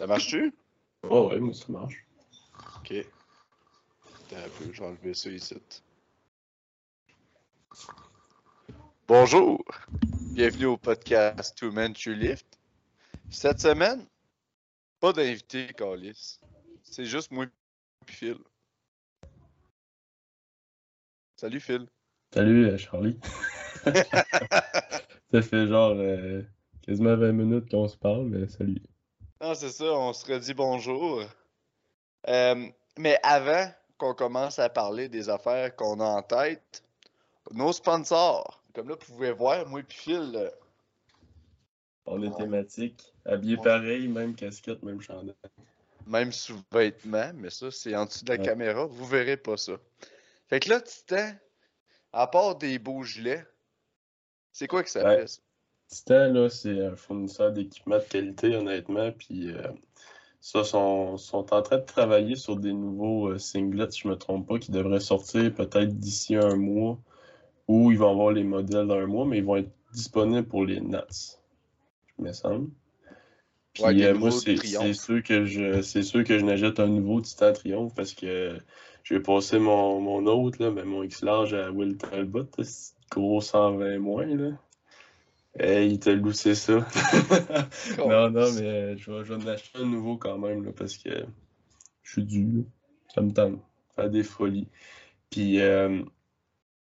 Ça marche-tu? Oh ouais, moi ça marche. Ok. Attends un peu, je vais enlever ça ici. Bonjour! Bienvenue au podcast Two Men Two Lift. Cette semaine, pas d'invité, Calis. C'est juste moi et Phil. Salut Phil. Salut euh, Charlie. ça fait genre euh, quasiment 20 minutes qu'on se parle, mais salut. Non, c'est ça, on se redit bonjour. Euh, mais avant qu'on commence à parler des affaires qu'on a en tête, nos sponsors. Comme là, vous pouvez voir, moi et Phil, euh, On est thématique, habillé pareil, même casquette, même chandail. même sous-vêtements, mais ça, c'est en dessous de la Ouais. caméra, vous verrez pas ça. Fait que là, Titan, à part des beaux gilets, c'est quoi que ça Ouais. fait, ça? Titan, là, c'est un fournisseur d'équipements de qualité, honnêtement, puis euh, ça, sont, sont en train de travailler sur des nouveaux euh, singlets, si je me trompe pas, qui devraient sortir peut-être d'ici un mois, où ils vont avoir les modèles d'un mois, mais ils vont être disponibles pour les Nats, il me semble. Puis Ouais, euh, moi, c'est sûr que je c'est sûr que je n'achète un nouveau Titan Triomphe parce que je vais passer mon, mon autre, là, mais mon X-Large à Will Talbot, gros 120 moins, là. Hey, il t'a loussé ça. non, non, mais euh, je vais, je vais en acheter un nouveau quand même, là, parce que je suis dû, là. Ça me tente. Faire des folies. Puis, euh,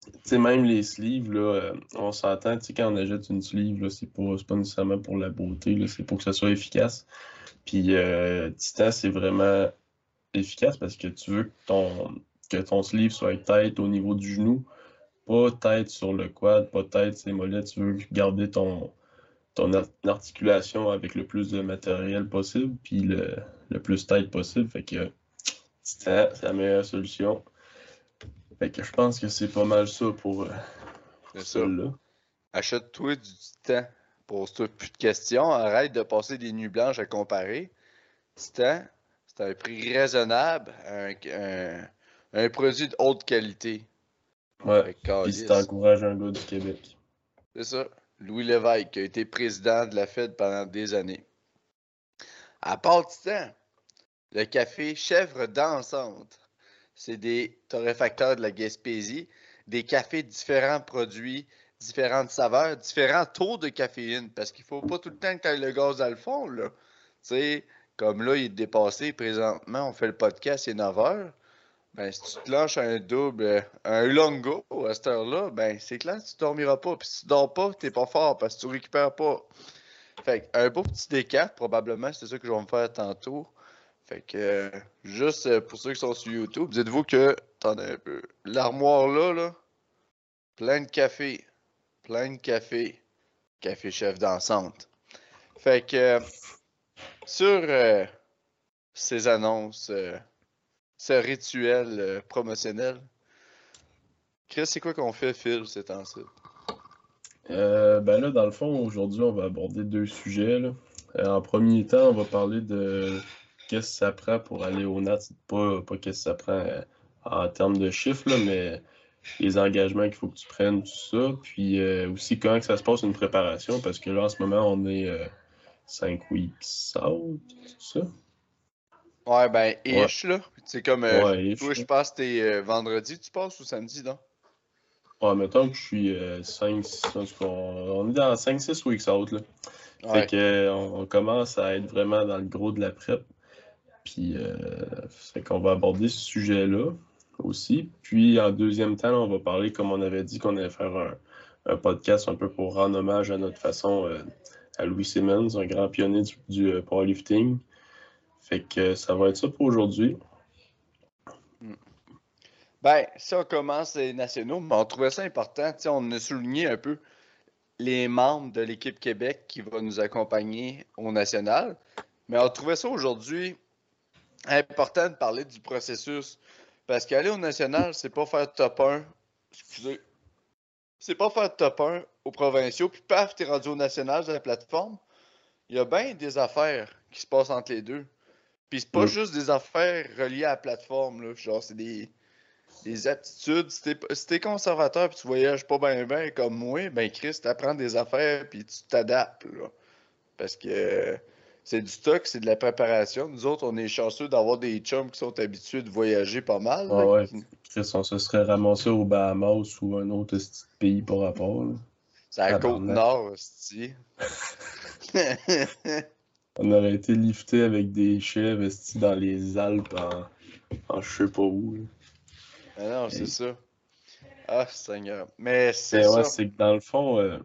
tu sais, même les sleeves, là, euh, on s'entend, tu sais, quand on achète une sleeve, là, c'est pas, pas nécessairement pour la beauté, là, c'est pour que ça soit efficace. Puis, euh, Titan, c'est vraiment efficace parce que tu veux que ton, que ton sleeve soit tête au niveau du genou, pas tête sur le quad, pas tête sur les mollets. Tu veux garder ton, ton ar- articulation avec le plus de matériel possible, puis le, le plus tête possible. Fait que Titan, c'est la meilleure solution. Fait que je pense que c'est pas mal ça pour euh, C'est ça. celle-là. Achète-toi du Titan. Pose-toi plus de questions. Arrête de passer des nuits blanches à comparer. Titan, c'est un prix raisonnable, un, un- un produit de haute qualité. Ouais. Puis si t'encourages un gars du Québec. C'est ça. Louis Lévesque, qui a été président de la Fed pendant des années. À part Titan, le café Chèvre dansante, c'est des torréfacteurs de la Gaspésie, des cafés différents produits, différentes saveurs, différents taux de caféine, parce qu'il faut pas tout le temps que tu le gaz dans le fond, là. Tu sais, comme là, il est dépassé présentement, on fait le podcast, c'est 9 heures. Ben, si tu te lâches un double, euh, un longo à cette heure-là, ben, c'est clair, tu dormiras pas. Puis si tu dors pas, t'es pas fort parce que tu récupères pas. Fait un beau petit décap, probablement, c'est ça que je vais me faire tantôt. Fait que, euh, juste euh, pour ceux qui sont sur YouTube, dites-vous que, attendez un peu, l'armoire là, là, plein de café, plein de café, café chef dansante. Fait que, sur ces annonces, ce rituel euh, promotionnel. Chris, c'est quoi qu'on fait, Phil, ces temps-ci? Euh, ben là, dans le fond, aujourd'hui, on va aborder deux sujets. Euh, en premier temps, on va parler de qu'est-ce que ça prend pour aller au NAT. Pas, pas qu'est-ce que ça prend en termes de chiffres, là, mais les engagements qu'il faut que tu prennes, tout ça. Puis aussi comment que ça se passe une préparation, parce que là, en ce moment, on est euh, cinq weeks out, tout ça. Ouais, ben, ish, là. C'est comme. euh, Ouais, ish, toi, je passe tes euh, vendredi, tu passes ou samedi, non? Ouais, mettons que je suis 5, on, on est dans 5-6 weeks out, là. Ouais. Fait que, euh, on, on commence à être vraiment dans le gros de la prep. Puis, euh, fait qu'on va aborder ce sujet-là aussi. Puis, en deuxième temps, on va parler, comme on avait dit, qu'on allait faire un, un podcast un peu pour rendre hommage à notre façon euh, à Louis Simmons, un grand pionnier du, du, euh, powerlifting. Fait que ça va être ça pour aujourd'hui. Ben, si on commence les nationaux, mais on trouvait ça important. On a souligné un peu les membres de l'équipe Québec qui va nous accompagner au national. Mais on trouvait ça aujourd'hui important de parler du processus. Parce qu'aller au national, c'est pas faire top 1. Excusez. C'est pas faire top 1 aux provinciaux, puis paf, t'es rendu au national de la plateforme. Il y a bien des affaires qui se passent entre les deux. Puis c'est pas Mm. juste des affaires reliées à la plateforme, là. Genre, c'est des, des aptitudes. Si t'es, si conservateur puis tu voyages pas bien bien comme moi, ben Chris, t'apprends des affaires puis tu t'adaptes, là. Parce que c'est du stock, c'est de la préparation. Nous autres, on est chanceux d'avoir des chums qui sont habitués de voyager pas mal. Ouais, ouais. Chris, on se serait ramassé aux Bahamas ou un autre pays par rapport. C'est à la côte nord, aussi. on aurait été lifté avec des chèvres dans les Alpes en, en je sais pas où. Ah non, c'est ça. Ah, Seigneur. Mais c'est ça. c'est que dans le fond, euh,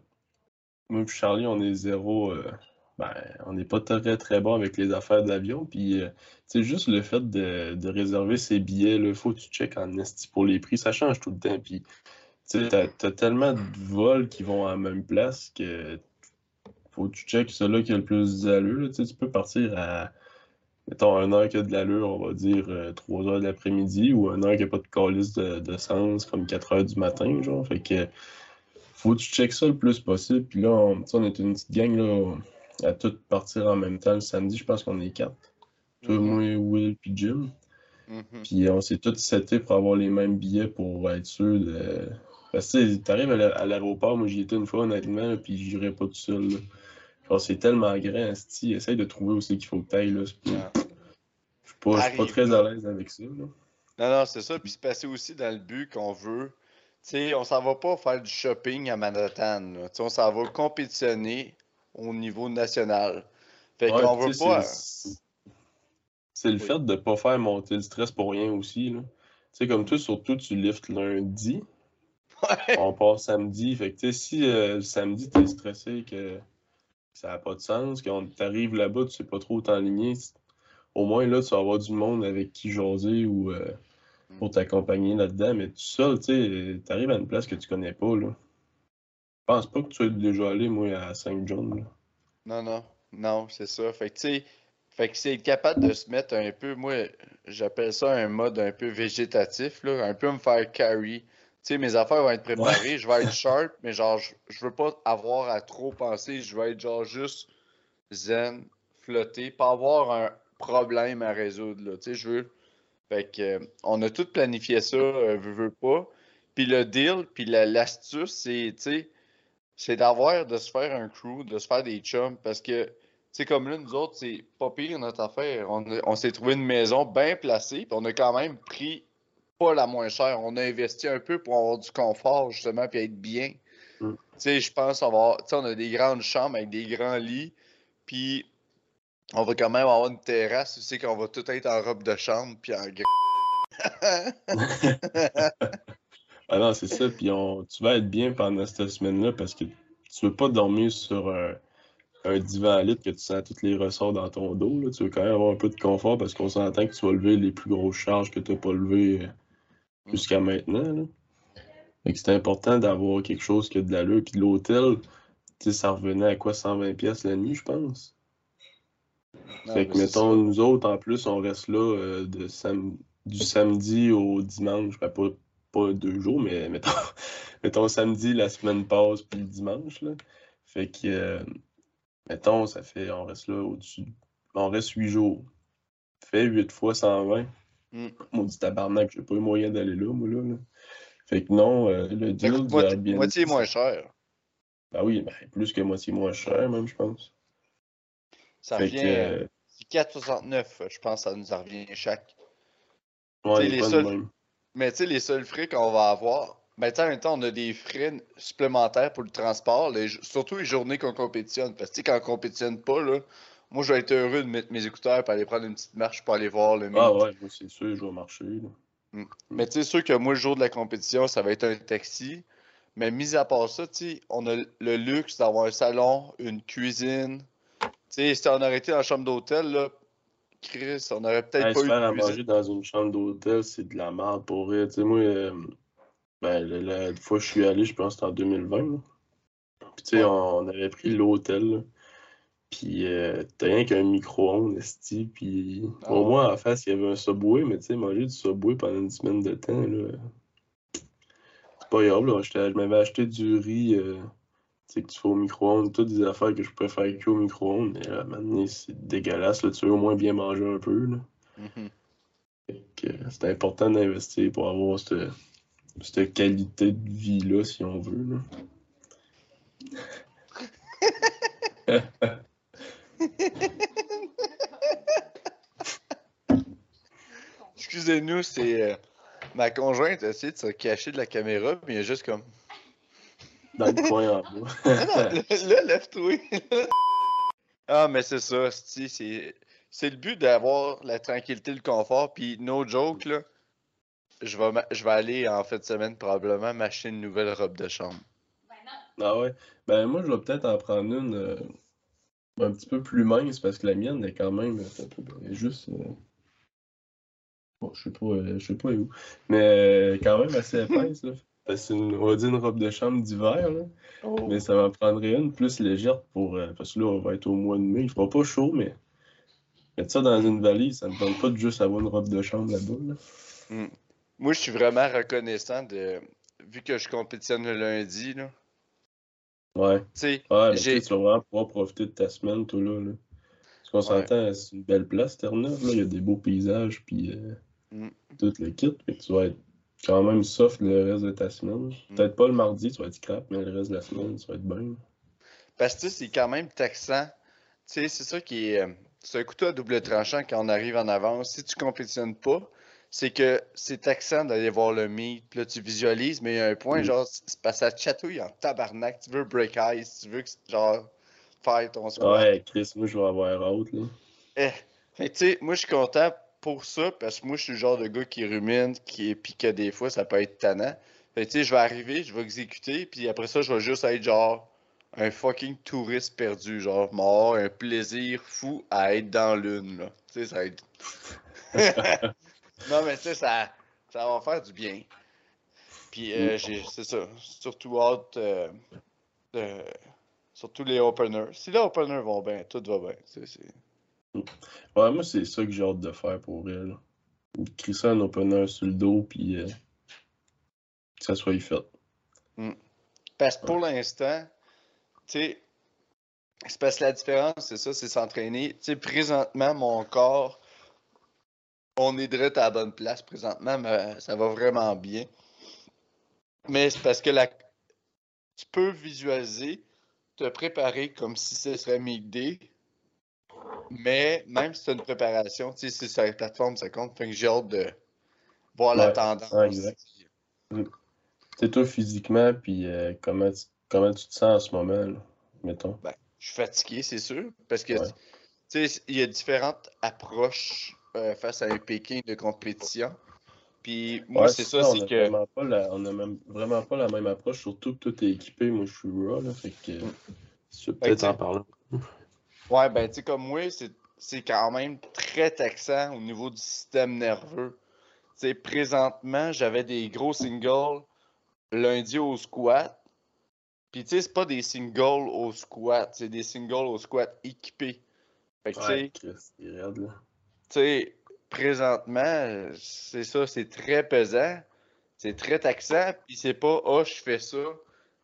moi et Charlie, on est zéro. Euh, ben, on n'est pas très très bon avec les affaires d'avion. Puis, c'est euh, juste le fait de, réserver ses billets, il faut que tu checkes en esti pour les prix. Ça change tout le temps. Puis, tu sais, t'as, tellement de vols qui vont à la même place que faut que tu checkes celui-là qui a le plus d'allure. Tu peux partir à mettons, un heure qui a de l'allure, on va dire 3 euh, heures de l'après-midi, ou un heure qui n'a pas de calice de, sens, comme 4 heures du matin, genre. Fait que faut que tu checkes ça le plus possible. Puis là, on, on est une petite gang là, à tout partir en même temps le samedi. Je pense qu'on est quatre. Toi, mm-hmm. moi, Will, puis Jim. Mm-hmm. Puis on s'est tous setés pour avoir les mêmes billets pour être sûr de. Parce que tu arrives à l'aéroport, moi j'y étais une fois honnêtement, puis j'irai pas tout seul. Là c'est tellement grand, Sti. Essaye de trouver aussi qu'il faut que tu ailles. Là. Je suis pas, pas, très à l'aise avec ça. Là. Non, non, c'est ça. Puis c'est passé aussi dans le but qu'on veut. sais, on s'en va pas faire du shopping à Manhattan. Là. On s'en va compétitionner au niveau national. Fait qu'on veut pas. C'est le fait de ne pas faire monter le stress pour rien aussi. Là. sais, comme toi, surtout, tu liftes lundi. Ouais. On part samedi. Fait que si euh, le samedi, tu es stressé que ça n'a pas de sens. Quand tu arrives là-bas, tu sais pas trop t'enligner. Au moins, là, tu vas avoir du monde avec qui jaser ou euh, mm. pour t'accompagner là-dedans. Mais tout seul, tu sais, t'arrives à une place que tu connais pas, là. Je pense pas que tu sois déjà allé, moi, à Saint John. Non, non. Non, c'est ça. Fait que, tu sais, fait que c'est capable de se mettre un peu, moi, j'appelle ça un mode un peu végétatif, là, un peu me faire carry sais, mes affaires vont être préparées, je vais être sharp, mais genre, je, veux pas avoir à trop penser, je veux être genre juste zen, flotter, pas avoir un problème à résoudre, là, tu sais, je veux. Fait que, euh, on a tout planifié ça, euh, veux, veux pas. Puis le deal, puis l'astuce, c'est, tu sais, c'est d'avoir, de se faire un crew, de se faire des chums, parce que, comme là, nous autres, c'est pas pire notre affaire. On, on s'est trouvé une maison bien placée, puis on a quand même pris pas la moins chère. On a investi un peu pour avoir du confort, justement, puis être bien. Mm. Tu sais, je pense avoir. Tu sais, on a des grandes chambres avec des grands lits, puis on va quand même avoir une terrasse. Tu sais qu'on va tout être en robe de chambre, puis en ah non, c'est ça. Puis on... tu vas être bien pendant cette semaine-là parce que tu veux pas dormir sur un, un divan à litre que tu sens tous les ressorts dans ton dos. Là. Tu veux quand même avoir un peu de confort parce qu'on s'entend que tu vas lever les plus grosses charges que tu n'as pas levées euh, jusqu'à maintenant. c'est important d'avoir quelque chose qui a de l'allure. Puis l'hôtel, ça revenait à quoi 120 pièces la nuit, je pense? fait que, mettons, nous autres, en plus, on reste là euh, de du samedi au dimanche. Ben, pas, pas deux jours, mais mettons, mettons samedi, la semaine passe, puis le dimanche. Là. Fait que, euh, mettons, ça fait, on reste là au-dessus. On reste huit jours. Fait 8 fois 120. Mm. Maudit tabarnak, j'ai pas eu moyen d'aller là, moi, là. Fait que non, euh, le deal du Airbnb... Moitié moins cher. Ben oui, ben, plus que moitié moins cher, même, je pense. Ça revient... Euh, 4,69, je pense, ça nous revient chaque. Ouais, les seuls... Mais tu sais, les seuls frais qu'on va avoir, ben tu en même temps, on a des frais supplémentaires pour le transport, surtout les journées qu'on compétitionne. Parce que quand on compétitionne pas, là, moi, je vais être heureux de mettre mes écouteurs pour aller prendre une petite marche pour aller voir le Ah ouais, c'est sûr, je vais marcher. Mm. Mais tu sais, sûr que moi, le jour de la compétition, ça va être un taxi. Mais mis à part ça, tu on a le luxe d'avoir un salon, une cuisine. Tu sais, si on aurait été dans la chambre d'hôtel, là, Chris, on aurait peut-être pas eu de manger dans une chambre d'hôtel, c'est de la merde pour. Tu sais, moi, euh, ben, la, fois que je suis allé, je pense que c'était en 2020. Puis, tu sais, on, avait pris l'hôtel. Puis euh, t'as rien qu'un micro-ondes. Puis ah au moins, en face, il y avait un Subway, mais tu sais, manger du Subway pendant une semaine de temps, là. C'est pas grave, là. Je m'avais acheté du riz, euh, tu sais, que tu fais au micro-ondes, toutes des affaires que je préfère que au micro-ondes. Mais là, maintenant, c'est dégueulasse, là. Tu veux au moins bien manger un peu, là. Mm-hmm. c'est important d'investir pour avoir cette, cette qualité de vie-là, si on veut, là. Excusez-nous, c'est euh, ma conjointe a essayé de se cacher de la caméra, mais il est juste comme. en non, là, lève-toi. ah, mais c'est ça, c'est c'est le but d'avoir la tranquillité, le confort. Puis, no joke, là, je vais, aller en fin de semaine probablement m'acheter une nouvelle robe de chambre. Ah ouais? Ben, moi, je vais peut-être en prendre une. Euh, un petit peu plus mince parce que la mienne est quand même un peu elle est juste. euh, Bon, je sais pas, euh, je sais pas où. Mais euh, quand même assez épaisse, là. Parce que c'est une- on va dire une robe de chambre d'hiver, là. Mais ça m'en prendrait une plus légère pour. euh, parce que là, on va être au mois de mai. Il fera pas chaud, mais. Mettre ça dans une valise, ça me tente pas de juste avoir une robe de chambre là-bas, là. Moi, je suis vraiment reconnaissant de. Vu que je compétitionne le lundi, là. Ouais. Tu sais, Ouais, mais tu vas vraiment pouvoir profiter de ta semaine, toi, là. là. Parce qu'on Ouais. s'entend, c'est une belle place, Terre-Neuve, là. Il y a des beaux paysages, puis euh, Mm. tout le kit. Fait que tu vas être quand même soft le reste de ta semaine. Mm. Peut-être pas le mardi, tu vas être crap, mais le reste de la semaine, tu vas être bien. Parce que c'est quand même taxant. Tu sais, c'est ça qui est. euh, C'est un couteau à double tranchant quand on arrive en avance. Si tu compétitionnes pas, c'est que c'est taxant d'aller voir le meet. Puis là, tu visualises, mais il y a un point, Mm. genre, c'est parce que ça chatouille en tabarnak. Tu veux break ice, tu veux, que, genre, faire ton squat. Ouais, Chris, moi, je vais avoir hâte, là. Eh. Que, tu sais, moi, je suis content pour ça parce que moi, je suis le genre de gars qui rumine, qui puis que des fois, ça peut être tannant. Fait tu sais, je vais arriver, je vais exécuter, puis après ça, je vais juste être genre un fucking touriste perdu, genre mort, un plaisir fou à être dans l'une, là. Tu sais, ça va être. non, mais tu sais, ça, ça va faire du bien. Puis, euh, j'ai, c'est ça, surtout hâte euh, de. Surtout les openers. Si les openers vont bien, tout va bien. c'est- Ouais, moi, c'est ça que j'ai hâte de faire pour elle. Crisser un opener sur le dos, puis euh, que ça soit fait. Parce que pour l'instant, tu sais, c'est parce que la différence, c'est ça, c'est s'entraîner. Tu sais, présentement, mon corps, on est direct à la bonne place présentement, mais ça va vraiment bien. Mais c'est parce que la... tu peux visualiser, te préparer comme si ce serait Day, mais même si c'est une préparation, tu sais, c'est sur la plateforme, ça compte. Fait que j'ai hâte de voir la tendance. ouais, exact. Tu sais, toi, physiquement, puis euh, comment, tu, comment tu te sens en ce moment, là, mettons? Je suis fatigué, c'est sûr, parce que Ouais. tu sais, il y a différentes approches euh, face à un Pékin de compétition. Puis moi, Ouais, c'est ça, on c'est que. Vraiment pas la, on a même, vraiment pas la même approche, surtout que tout est équipé. Moi, je suis raw, là, fait que. Mm. Peut-être en parler. Ouais, ben, tu sais, comme moi, c'est c'est quand même très taxant au niveau du système nerveux. Tu sais, présentement, j'avais des gros singles lundi au squat. Puis, tu sais, c'est pas des singles au squat, c'est des singles au squat équipés. Fait que, tu sais, Là. tu sais, présentement, euh, c'est ça, c'est très pesant, c'est très taxant, puis c'est pas, oh, je fais ça.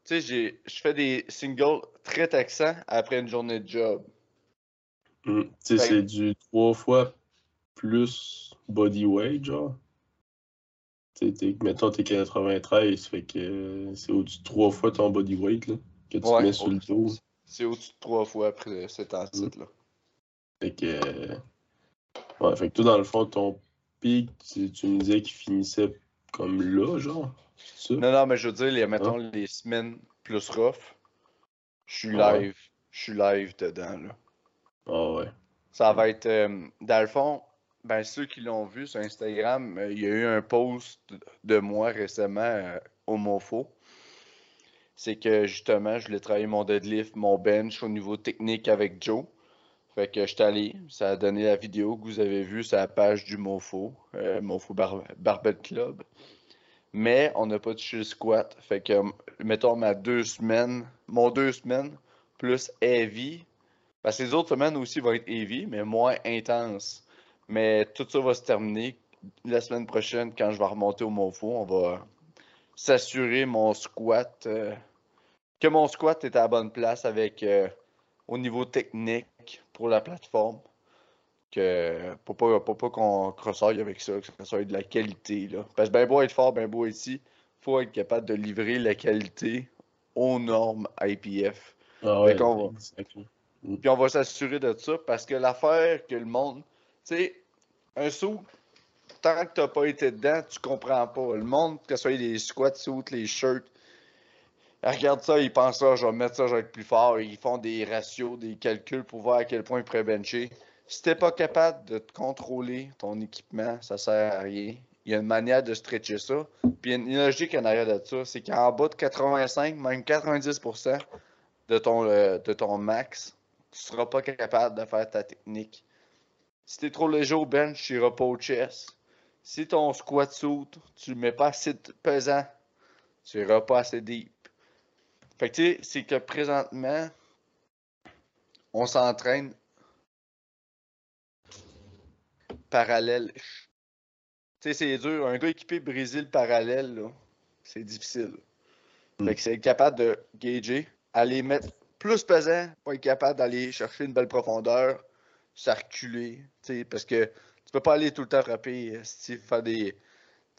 Tu sais, je fais des singles très taxants après une journée de job. Mm. Tu sais, c'est du trois fois plus body weight, genre. T'es- mettons, t'es 93, fait que euh, c'est au-dessus de trois fois ton body weight, là, que tu Ouais, te mets sur le dos. C'est au-dessus de trois fois après cet ensuite-là. Fait que. Ouais, fait que toi, dans le fond, ton pic, tu, tu me disais qu'il finissait comme là, genre? Ça? Non, non, mais je veux dire, les, mettons, les semaines plus rough, je suis live. Je suis live dedans, là. Ah ouais. Ça va être. euh, dans le fond, ben, ceux qui l'ont vu sur Instagram, euh, il y a eu un post de moi récemment euh, au MoFo. C'est que justement, je voulais travailler mon deadlift, mon bench au niveau technique avec Joe. Fait que je suis allé, ça a donné la vidéo que vous avez vue sur la page du MoFo, euh, MoFo Bar Club. Mais on n'a pas touché le squat. Fait que, mettons, ma deux semaines, mon deux semaines plus heavy, parce que les autres semaines aussi vont être heavy, mais moins intense. Mais tout ça va se terminer la semaine prochaine quand je vais remonter au Monfo. On va s'assurer mon squat, euh, que mon squat est à la bonne place avec euh, au niveau technique pour la plateforme. Que, pour pas, pour pas qu'on crossaille avec ça, que ça soit de la qualité. Là. Parce que ben beau être fort, ben beau ici, faut être capable de livrer la qualité aux normes IPF. Ah ouais. qu'on va- exactement. Puis on va s'assurer de ça parce que l'affaire que le monde. Tu sais, un saut, tant que t'as pas été dedans, tu comprends pas. Le monde, que ce soit les squats les shirts, regarde ça, ils pensent ça, je vais mettre ça, je vais être plus fort. Ils font des ratios, des calculs pour voir à quel point ils pourraient bencher. Si t'es pas capable de contrôler ton équipement, ça sert à rien. Il y a une manière de stretcher ça. Puis une logique en arrière de ça, c'est qu'en bas de 85, même 90% de ton, euh, de ton max, tu seras pas capable de faire ta technique. Si t'es trop léger au bench, tu iras pas au chest. Si ton squat suit, tu le mets pas assez pesant, tu iras pas assez deep. Fait que tu sais, c'est que présentement, on s'entraîne parallèle. Tu sais, c'est dur. Un gars équipé Brésil parallèle, là, c'est difficile. Mm. Fait que c'est être capable de gager, aller mettre plus pesant, pas être capable d'aller chercher une belle profondeur, s'arculer, tu sais, parce que tu peux pas aller tout le temps frapper, euh, si faire des,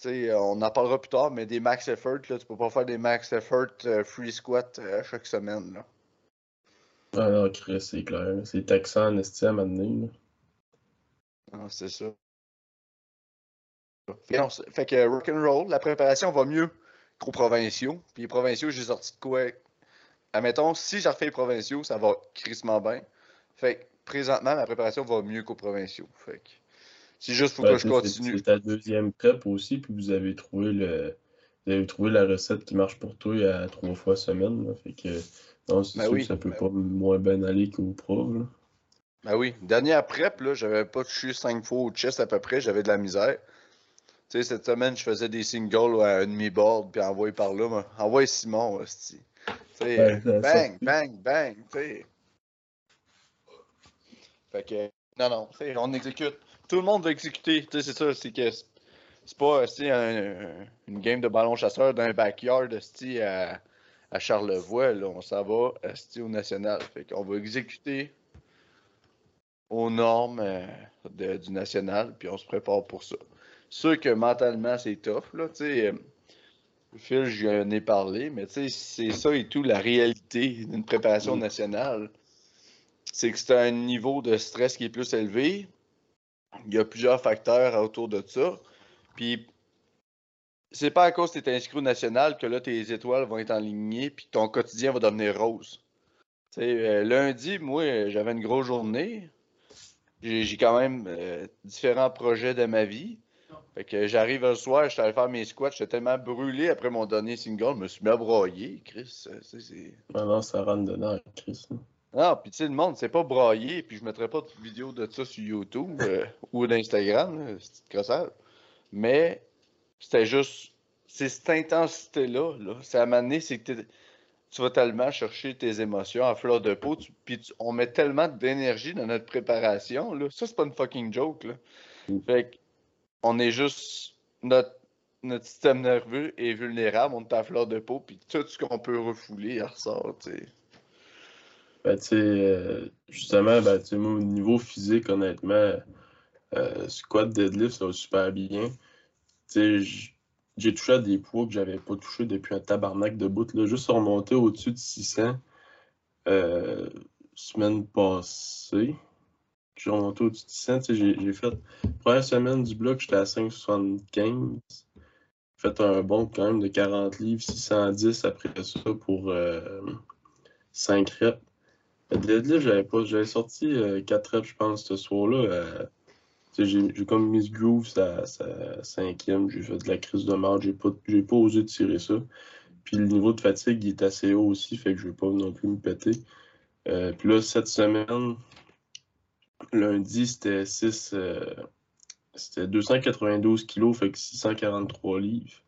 sais, on en parlera plus tard, mais des max effort, là, tu peux pas faire des max effort euh, free squat euh, chaque semaine, là. Ah non, Chris, c'est clair. C'est taxant en estime à là. Non, c'est ça. Fait, non, c'est- fait que rock'n'roll, la préparation va mieux qu'aux provinciaux. Puis les provinciaux, j'ai sorti de quoi? Admettons, si j'ai refait les provinciaux, ça va crissement bien. Fait que présentement, ma préparation va mieux qu'aux provinciaux. Fait que c'est juste pour Ouais, que je continue. C'est ta deuxième prep aussi, puis vous avez trouvé le. Vous avez trouvé la recette qui marche pour toi à trois fois semaine. là. Fait que non, c'est Ben sûr oui, que ça peut ben pas moins bien aller qu'au pro. là. Ben oui, dernière prep, là, j'avais pas touché 5 fois au chest à peu près, j'avais de la misère. Tu sais, cette semaine, je faisais des singles à un demi-board, puis envoyé par là, moi, envoyé Simon. Tu sais, bang, bang, bang, tu sais. Fait que, non, non, on exécute. Tout le monde va exécuter, tu sais, c'est ça, c'est que c'est- pas, hostie, un- une game de ballon chasseur d'un backyard, à, à Charlevoix, là, on s'en va, au national. Fait qu'on va exécuter aux normes euh, de- du national, puis on se prépare pour ça. Sûr que mentalement, c'est tough, là, tu sais. euh, Phil, j'en ai parlé, mais tu sais, c'est ça et tout, la réalité d'une préparation Mm. nationale. C'est que c'est un niveau de stress qui est plus élevé. Il y a plusieurs facteurs autour de ça. Puis, c'est pas à cause que tu es inscrit au national que là, tes étoiles vont être alignées, puis ton quotidien va devenir rose. Euh, lundi, moi, j'avais une grosse journée. J'ai quand même euh, différents projets de ma vie. Fait que j'arrive le soir, j'étais allé faire mes squats, j'étais tellement brûlé après mon dernier single, je me suis mis à broyer, Chris. sais, c'est- Ah non, ça rentre dedans, Chris. Non, puis tu sais, le monde, c'est pas brailler, puis je mettrai pas de vidéo de ça sur YouTube euh, ou d'Instagram, c'est crossade. Mais c'était juste, c'est cette intensité-là, là, ça a amené, c'est que tu vas tellement chercher tes émotions à fleur de peau, puis on met tellement d'énergie dans notre préparation, là. Ça, c'est pas une fucking joke, là. Mm. Fait que, on est juste, notre, notre système nerveux est vulnérable, on est à fleur de peau, puis tout ce qu'on peut refouler, il ressort, tu sais. Euh, justement, ben, moi, au niveau physique, honnêtement, euh, squat, deadlift, ça va super bien. J'ai touché à des poids que j'avais pas touché depuis un tabarnak de bout, là, juste remonter au-dessus de 600 euh, semaine passée. Suis remonté au-dessus de 600, tu sais, j'ai j'ai fait, première semaine du bloc, j'étais à 5,75. J'ai fait un bond quand même de 40 livres, 610 après ça pour euh, 5 reps. Deadlift, j'avais pas. J'avais sorti 4 reps, je pense, ce soir-là. euh, j'ai comme mis groove sa, cinquième. J'ai fait de la crise de marge. J'ai pas, pas osé tirer ça. Puis le niveau de fatigue, il est assez haut aussi, fait que je vais pas non plus me péter. Euh, puis là, cette semaine, lundi, c'était 6. euh, c'était 292 kilos, fait que 643 livres.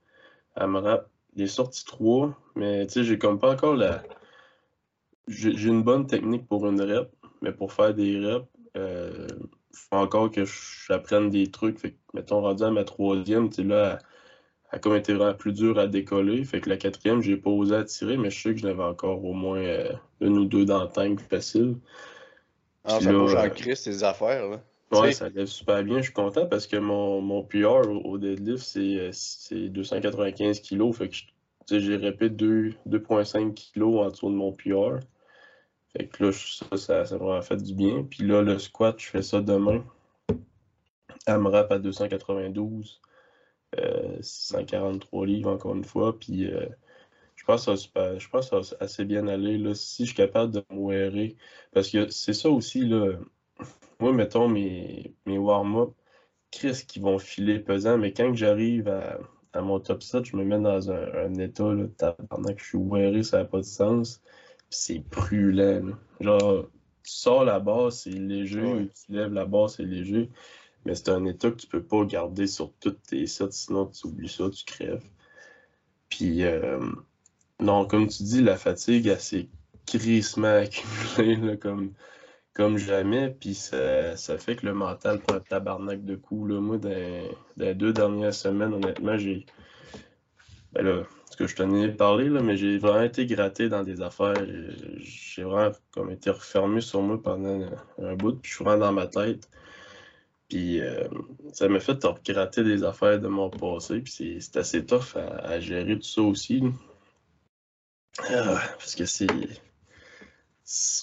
À me rap. J'ai sorti 3, mais tu sais, j'ai comme pas encore la. J'ai une bonne technique pour une rep, mais pour faire des reps, euh, faut encore que j'apprenne des trucs. Fait que, mettons, rendu à ma troisième, tu sais, là, elle, comme été vraiment plus dure à décoller. Fait que la quatrième, j'ai pas osé attirer, mais je sais que j'en avais encore au moins euh, une ou deux dans le tank facile. Ah, Puis ça là, bouge en euh, crise, ces affaires, là. Ouais, ça lève super bien. Je suis content parce que mon, mon PR au, deadlift, c'est euh, c'est 295 kilos. Fait que je- tu sais, j'ai répété deux- 2,5 kilos en dessous de mon PR. Fait je- ça, ça, ça fait du bien. Puis là, le squat, je fais ça demain. AMRAP à 292. 643 livres encore une fois. Puis je pense que ça, je pense ça assez bien aller. Là, si je suis capable de me parce que c'est ça aussi, là. Moi, mettons mes, warm-up, Chris qui vont filer pesant, mais quand j'arrive à, à, mon top 7, je me mets dans un, état là, pendant que je suis wearé, ça n'a pas de sens. C'est brûlant. Genre, tu sors la base, c'est léger, tu lèves la base, c'est léger. Mais c'est un état que tu peux pas garder sur toutes tes sets, sinon tu oublies ça, tu crèves. Puis, euh, non, comme tu dis, la fatigue, elle s'est crissement accumulée comme, comme jamais. Puis ça, ça, fait que le mental prend un tabarnak de coups. Là. Moi, dans, les deux dernières semaines, honnêtement, j'ai. Ben là, que je tenais à parler, là, mais j'ai vraiment été gratté dans des affaires. J'ai vraiment comme été refermé sur moi pendant un bout, puis je suis vraiment dans ma tête. Puis euh, ça m'a fait gratter des affaires de mon passé, puis c'est assez tough à, gérer tout ça aussi. Ah, parce que c'est.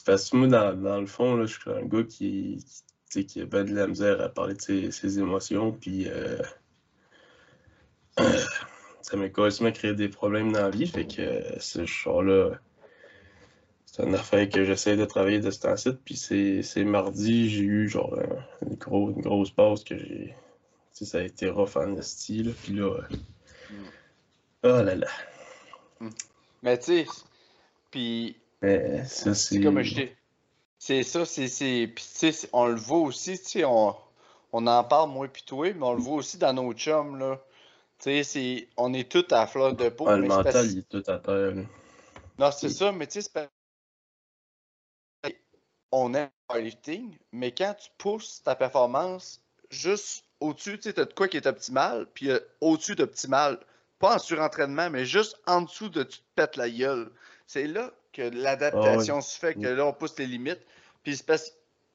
Parce que moi, dans, le fond, là, je suis un gars qui, qui, qui a pas de la misère à parler de ses, émotions, puis euh, ça m'a quasiment créé des problèmes dans la vie. Fait que ce genre-là, c'est une affaire que j'essaie de travailler de ce temps-ci. Puis c'est mardi, j'ai eu genre une, une grosse pause que j'ai. Ça a été rough en style. Puis là. Mm. Oh là là. Mais tu sais, puis. ça, c'est. comme je dis. C'est ça, c'est. Puis tu sais, on le voit aussi, tu sais, on, on en parle moins puis toi, mais on le voit aussi dans nos chums, là. Tu sais, on est tous à fleur de peau. le mental, il est tout à terre. Non, c'est ça, mais tu sais, on aime le lifting, mais quand tu pousses ta performance juste au-dessus, tu sais, t'as de quoi qui est optimal, puis euh, au-dessus d'optimal pas en surentraînement, mais juste en dessous de tu te pètes la gueule. C'est là que l'adaptation ah se fait, que là, on pousse les limites. Puis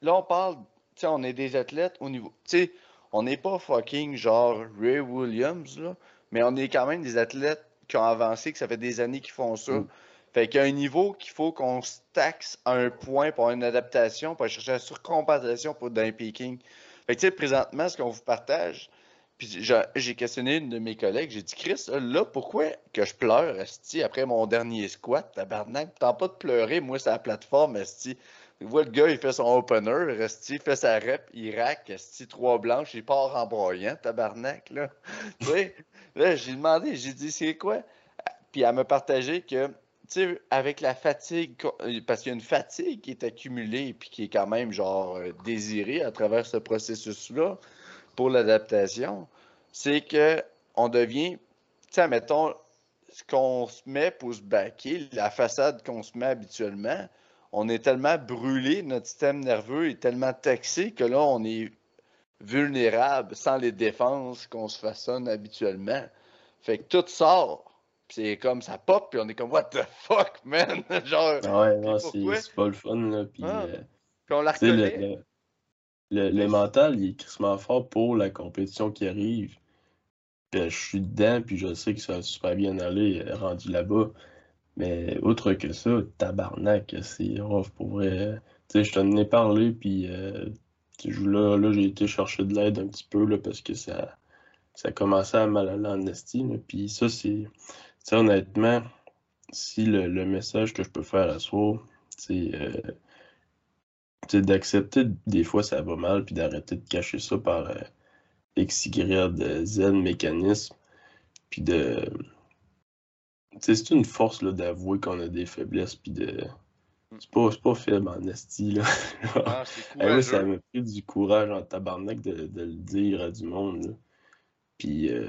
là, on parle, tu sais, on est des athlètes au niveau. Tu sais, on n'est pas fucking genre Ray Williams, là, mais on est quand même des athlètes qui ont avancé, que ça fait des années qu'ils font ça. Mm. Fait qu'il y a un niveau qu'il faut qu'on se taxe à un point pour une adaptation, pour chercher la surcompensation pour d'un peaking. Fait que, tu sais, présentement, ce qu'on vous partage, puis j'ai questionné une de mes collègues, j'ai dit Chris, là, pourquoi que je pleure, Esti, après mon dernier squat, tabarnak, t'as pas de pleurer, moi, c'est la plateforme, Esti? Tu vois, le gars, il fait son opener, Esti, il fait sa rep, il rack, Esti, trois blanches, il part en broyant, tabarnak, là. tu là, j'ai demandé, j'ai dit, c'est quoi? Puis elle m'a partagé que, tu sais, avec la fatigue, parce qu'il y a une fatigue qui est accumulée, puis qui est quand même, genre, euh, désirée à travers ce processus-là, pour l'adaptation, c'est que on devient, tu sais, mettons, ce qu'on se met pour se baquer, la façade qu'on se met habituellement, on est tellement brûlé, notre système nerveux est tellement taxé que là, on est vulnérable sans les défenses qu'on se façonne habituellement. Fait que tout sort. C'est comme ça pop, puis on est comme What the fuck, man? Genre. Ouais, non, c'est pas le fun, là. Puis, ah. euh, puis on la reconnaît le, mental, il est crissement fort pour la compétition qui arrive. je suis dedans, puis je sais que ça va super bien aller euh, rendu là-bas. Mais autre que ça, tabarnak, c'est rough pour vrai. Tu sais, je t'en ai parlé, puis euh, là, là j'ai été chercher de l'aide un petit peu, là, parce que ça, ça commençait à mal aller en esti. Puis ça, c'est. honnêtement, si le, message que je peux faire à soi, c'est. Euh, d'accepter des fois ça va mal, puis d'arrêter de cacher ça par euh, X, Y, Z mécanisme, puis de. C'est une force d'avouer qu'on a des faiblesses, puis de. C'est pas, pas faible en esti, là. Ah, ça m'a pris du courage en tabarnak de, de, le dire à du monde, Puis euh,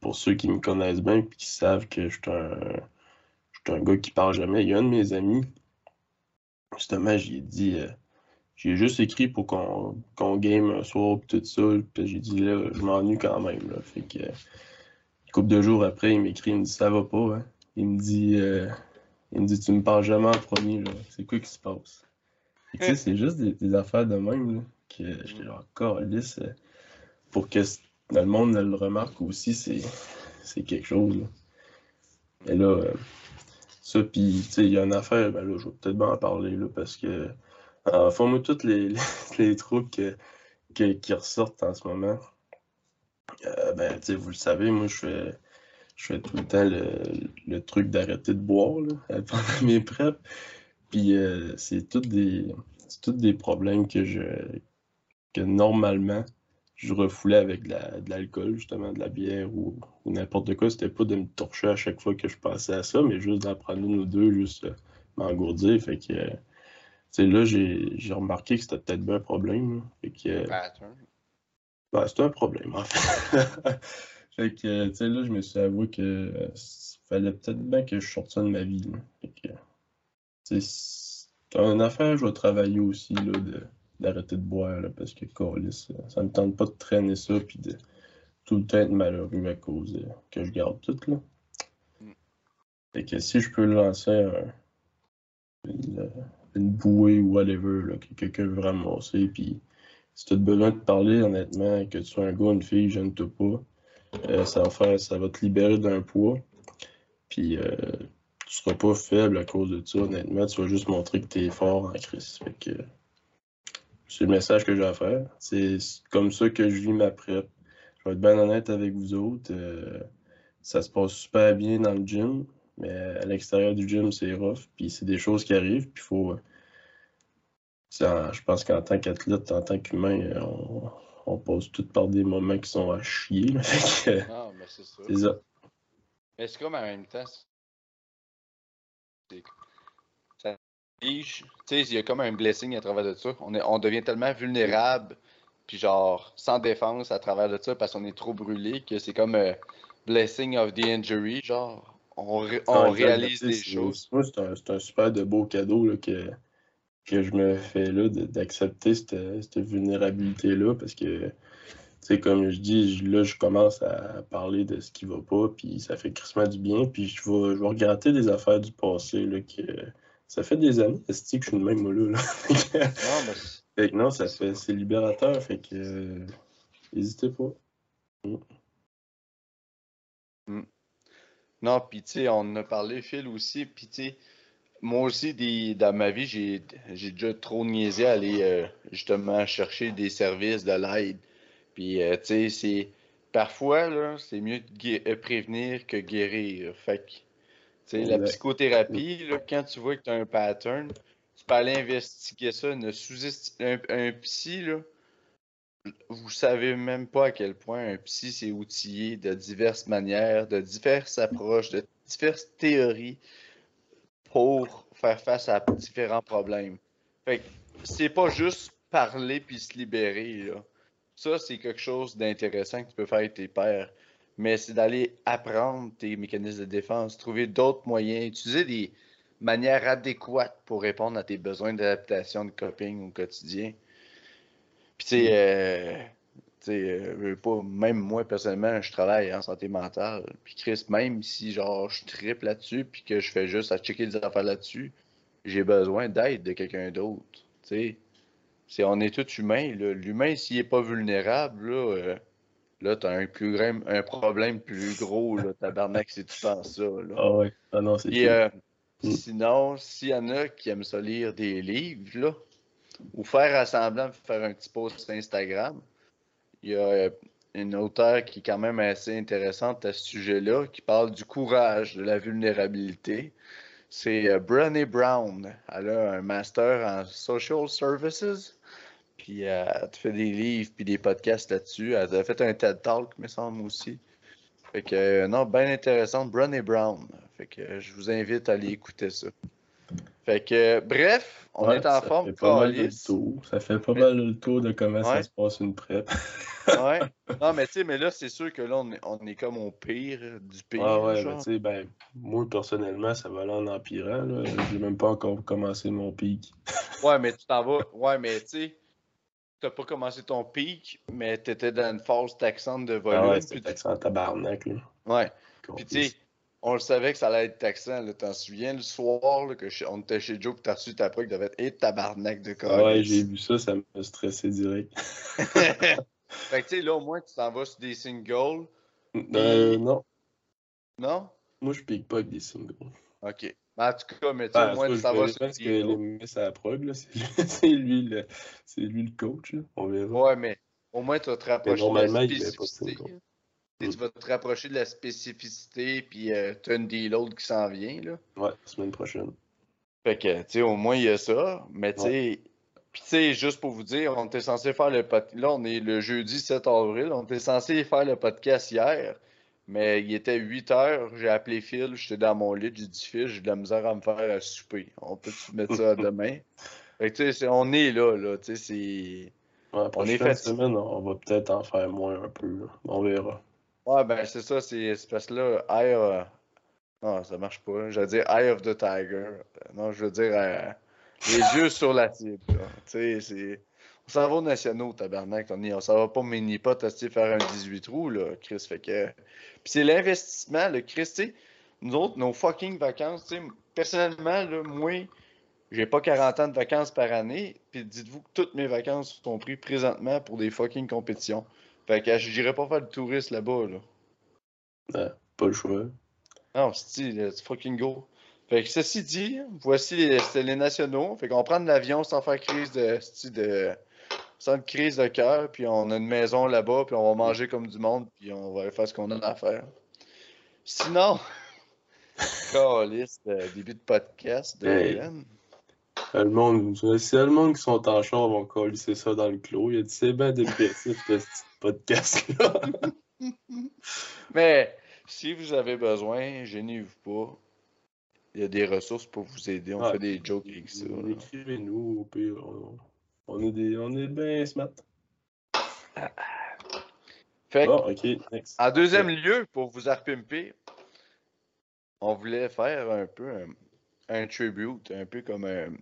pour ceux qui me connaissent bien, puis qui savent que je suis un, un gars qui parle jamais, il y a un de mes amis, justement, j'ai dit. Euh, j'ai juste écrit pour qu'on game un soir et tout ça. Puis j'ai dit là, je m'ennuie quand même. Là. Fait que une couple de jours après, il m'écrit, il me dit ça va pas. Hein? Il me dit euh, il me dit tu me parles jamais en premier. C'est quoi qui se passe? Tu sais, c'est juste des, affaires de même là, que j'étais encore lisse euh, pour que le monde le remarque aussi, c'est quelque chose. Là. Et là, euh, ça, puis, tu sais, il y a une affaire, ben là, je vais peut-être bien en parler, là, parce que enfin, moi, tous les, les, trucs que, qui ressortent en ce moment. Ben, vous le savez, moi, je fais, je fais tout le temps le, truc d'arrêter de boire là, pendant mes preps. Puis euh, c'est tous des, des problèmes que je que normalement je refoulais avec de l'alcool, justement, de la bière ou, n'importe quoi. C'était pas de me torcher à chaque fois que je passais à ça, mais juste d'en prendre une ou deux, juste euh, m'engourdir. Fait que, euh, là, j'ai remarqué que c'était peut-être bien un problème. Fait que, ben, c'était un problème, en fait. fait que, tu sais, là, je me suis avoué que euh, fallait peut-être bien que je sorte ça de ma vie. Fait que, c'est une affaire, je vais travailler aussi, là, de d'arrêter de boire là, parce que Colis, ça me tente pas de traîner ça puis de tout le temps être malheureux à cause que je garde tout là. Mm. Fait que si je peux lancer une, bouée ou whatever là, que quelqu'un veut ramasser puis si tu as besoin de parler honnêtement, que tu sois un gars ou une fille, je ne te pas. Euh, ça va faire, ça va te libérer d'un poids. Puis euh, tu seras pas faible à cause de ça, honnêtement. Tu vas juste montrer que tu es fort en crise. C'est le message que j'ai à faire. C'est comme ça que je vis ma prep. Je vais être bien honnête avec vous autres. Euh, ça se passe super bien dans le gym, mais à l'extérieur du gym, c'est rough. Puis c'est des choses qui arrivent. Puis faut. je pense qu'en tant qu'athlète, en tant qu'humain, on, on, passe tout par des moments qui sont à chier. non, mais c'est ça. C'est ça. Mais c'est comme en même temps, il y a comme un blessing à travers de ça. On, est, on devient tellement vulnérable, puis genre sans défense à travers de ça parce qu'on est trop brûlé que c'est comme un blessing of the injury, genre on, on réalise des choses. Moi, c'est un, un, super de beau cadeau là, que, que je me fais là d'accepter cette, cette vulnérabilité-là parce que c'est comme je dis, là, je commence à parler de ce qui va pas, puis ça fait crissement du bien, puis je vais, je vais regretter des affaires du passé là, que, ça fait des années que je suis le même mollo, là. non, non, ça fait, c'est libérateur, fait que n'hésitez pas. Mm. Mm. Non, puis tu sais, on en a parlé, Phil aussi, puis tu sais, moi aussi, dans ma vie, j'ai, déjà trop niaisé à aller euh, justement chercher des services de l'aide. Puis, euh, tu sais, c'est parfois, là, c'est mieux de euh, prévenir que guérir. Fait que la psychothérapie, là, quand tu vois que tu as un pattern, tu peux aller investiguer ça. Ne sous un, un, psy, là, vous savez même pas à quel point un psy s'est outillé de diverses manières, de diverses approches, de diverses théories pour faire face à différents problèmes. Fait que c'est pas juste parler puis se libérer. Là. Ça, c'est quelque chose d'intéressant que tu peux faire avec tes pères mais c'est d'aller apprendre tes mécanismes de défense, trouver d'autres moyens, utiliser des manières adéquates pour répondre à tes besoins d'adaptation de coping au quotidien. Puis, tu sais, euh, euh, pas, même moi, personnellement, je travaille en santé mentale. Puis, Chris, même si, genre, je triple là-dessus, puis que je fais juste à checker des affaires là-dessus, j'ai besoin d'aide de quelqu'un d'autre. Tu sais, on est tous humains. L'humain, s'il n'est pas vulnérable, là, euh, Là, t'as un, plus grand, un problème plus gros, là, tabarnak, si tu penses ça. Là. Ah ouais, ah non, c'est euh, mm. Sinon, s'il y en a qui aiment ça lire des livres, là, ou faire assemblant, faire un petit post sur Instagram, il y a euh, une auteure qui est quand même assez intéressante à ce sujet-là, qui parle du courage, de la vulnérabilité. C'est euh, Brené Brown. Elle a un master en Social Services. Puis euh, elle fait des livres puis des podcasts là-dessus. Elle a fait un TED Talk, me semble aussi. Fait que, non, bien intéressant. Brené Brown. Fait que je vous invite à aller écouter ça. Fait que, bref, on est en forme. Fait pas mal le tour. Ça fait pas mal le tour de comment ça se passe une prep. ouais. Non, mais tu sais, mais là, c'est sûr que là, on est, on est, comme au pire du pire. Ah ouais, mais tu sais, ben, moi, personnellement, ça va aller en empirant. J'ai même pas encore commencé mon pic. ouais, mais tu t'en vas. Ouais, mais tu sais t'as pas commencé ton pic, mais t'étais dans une phase taxante de volume. Ah ouais, c'était taxant tabarnak, là. Ouais. Puis tu sais, on le savait que ça allait être taxant. T'en souviens, le soir, là, que on était chez Joe, que t'as reçu ta preuve, devait être et tabarnak de corps. Ouais, j'ai vu ça, ça m'a stressé direct. fait que tu sais, là, au moins, tu t'en vas sur des singles. Euh, non. Non? Moi, je pique pas avec des singles. Ok. En tout cas, mais tu sais, ben, moi, ça va sur que les Miss à la prog, c'est lui, le... lui le coach, là. on verra. Ouais, mais Au moins, tu vas te rapprocher normalement, de il avait pas de. Tu vas te rapprocher de la spécificité, puis euh, tu as une deload qui s'en vient, là. Ouais, semaine prochaine. Fait que, tu sais, au moins, il y a ça. Mais, tu sais, puis, tu sais, juste pour vous dire, on était censé faire le podcast. Là, on est le jeudi 7 avril. On était censé faire le podcast hier. Mais il était 8 heures. J'ai appelé Phil. J'étais dans mon lit. J'ai dit, Phil, j'ai de la misère à me faire à souper. On peut mettre ça à demain? Fait que, tu sais, on est là, là. Tu sais, c'est. Ouais, On est fatigué. semaine, on va peut-être en faire moins un peu. là. On verra. Ouais, ben, c'est ça. C'est parce que là, Eye. euh, Non, ça marche pas. J'allais dire Eye of the Tiger. Non, je veux dire euh, les yeux sur la cible. Tu sais, c'est. On s'en va aux nationaux, tabarnak. On, on s'en va pas mini pas tester faire un 18 trous, là, Chris. Fait que. Puis c'est l'investissement, le Chris, tu sais. Nous autres, nos fucking vacances, tu sais, personnellement, là, moi, j'ai pas 40 ans de vacances par année. Puis dites-vous que toutes mes vacances sont prises présentement pour des fucking compétitions. Fait que je dirais pas faire de touriste là-bas, là. Ouais, pas le choix. Non, c'est let's fucking go. Fait que ceci dit, voici les, les nationaux. Fait qu'on prend de l'avion sans faire crise de, de sans crise de cœur, puis on a une maison là-bas, puis on va manger comme du monde, puis on va faire ce qu'on a à faire. Sinon, calice, euh, début de podcast de Hey. Le monde, c'est le monde qui sont en char vont coller ça dans le clos. Il a dit c'est bien dépressif ce petit podcast-là. Mais si vous avez besoin, gênez-vous pas. Il y a des ressources pour vous aider. On fait des jokes avec ça. Écrivez-nous au pire. On, est des. On est bien smart. Fait next. En deuxième lieu, pour vous arpimper, on voulait faire un peu un, un tribute, un peu comme un-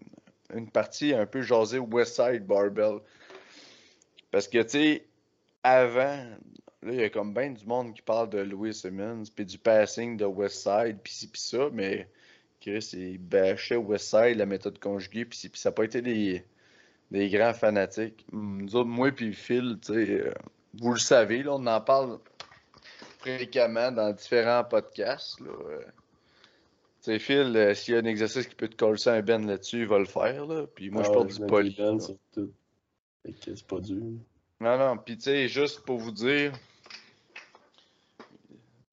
une partie un peu jasée Westside Barbell. Parce que, tu sais, avant, là, il y a comme bien du monde qui parle de Louis Simmons, puis du passing de Westside, puis ci, puis ça, mais Chris, il bâchait Westside, la méthode conjuguée, puis ça n'a pas été des, des grands fanatiques. Nous autres, moi puis Phil, tu sais, euh, vous le savez, là, on en parle fréquemment dans différents podcasts. Là. Euh, Sais, Phil, euh, s'il y a un exercice qui peut te coller un ben là-dessus, il va le faire. Là. Puis moi, je Ah, porte du poly. des bandes là. sur tout. Fait que c'est pas dur. Non, non, puis tu sais, juste pour vous dire,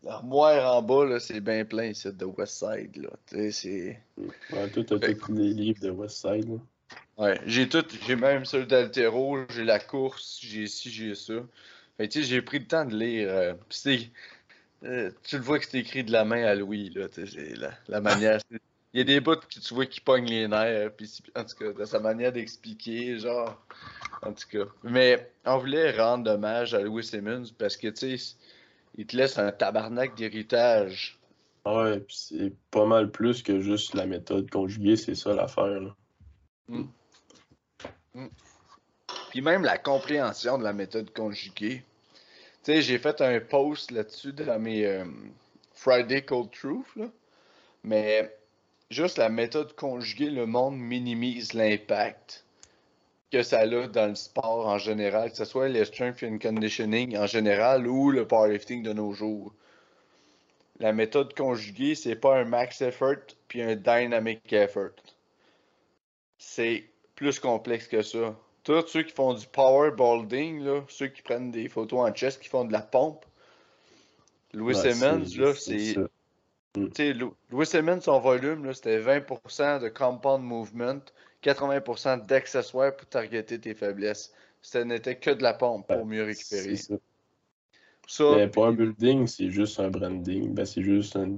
l'armoire en bas, là, c'est bien plein ici de Westside. Là. Tu sais, c'est. Ouais, toi, t'as Fait- tous les livres de Westside. Là. Ouais, j'ai tout, j'ai même ceux d'Altero, j'ai la course, j'ai ci, j'ai ça. Fait tu sais, j'ai pris le temps de lire. euh, pis c'est- euh, tu le vois que c'est écrit de la main à Louis, là, la, la manière. Il y a des bouts que tu vois qui pognent les nerfs, puis en tout cas, de sa manière d'expliquer, genre. En tout cas. Mais on voulait rendre hommage à Louis Simmons parce que, tu sais, il te laisse un tabarnak d'héritage. Ah Ouais, pis c'est pas mal plus que juste la méthode conjuguée, c'est ça l'affaire. là. Puis même la compréhension de la méthode conjuguée. Tu sais, j'ai fait un post là-dessus dans mes euh, Friday Cold Truth. Mais juste la méthode conjuguée, le monde minimise l'impact que ça a dans le sport en général, que ce soit le strength and conditioning en général ou le powerlifting de nos jours. La méthode conjuguée, c'est pas un max effort puis un dynamic effort. C'est plus complexe que ça. Tous ceux qui font du power boulding, là, ceux qui prennent des photos en chest, qui font de la pompe, Louis Simmons, là, c'est Lou- Louis Simmons, son volume, là, c'était 20% de compound movement, 80% d'accessoires pour targeter tes faiblesses. Ce n'était que de la pompe pour mieux récupérer. Ça. Ça, Mais Building, c'est juste un branding. Ben, c'est juste un...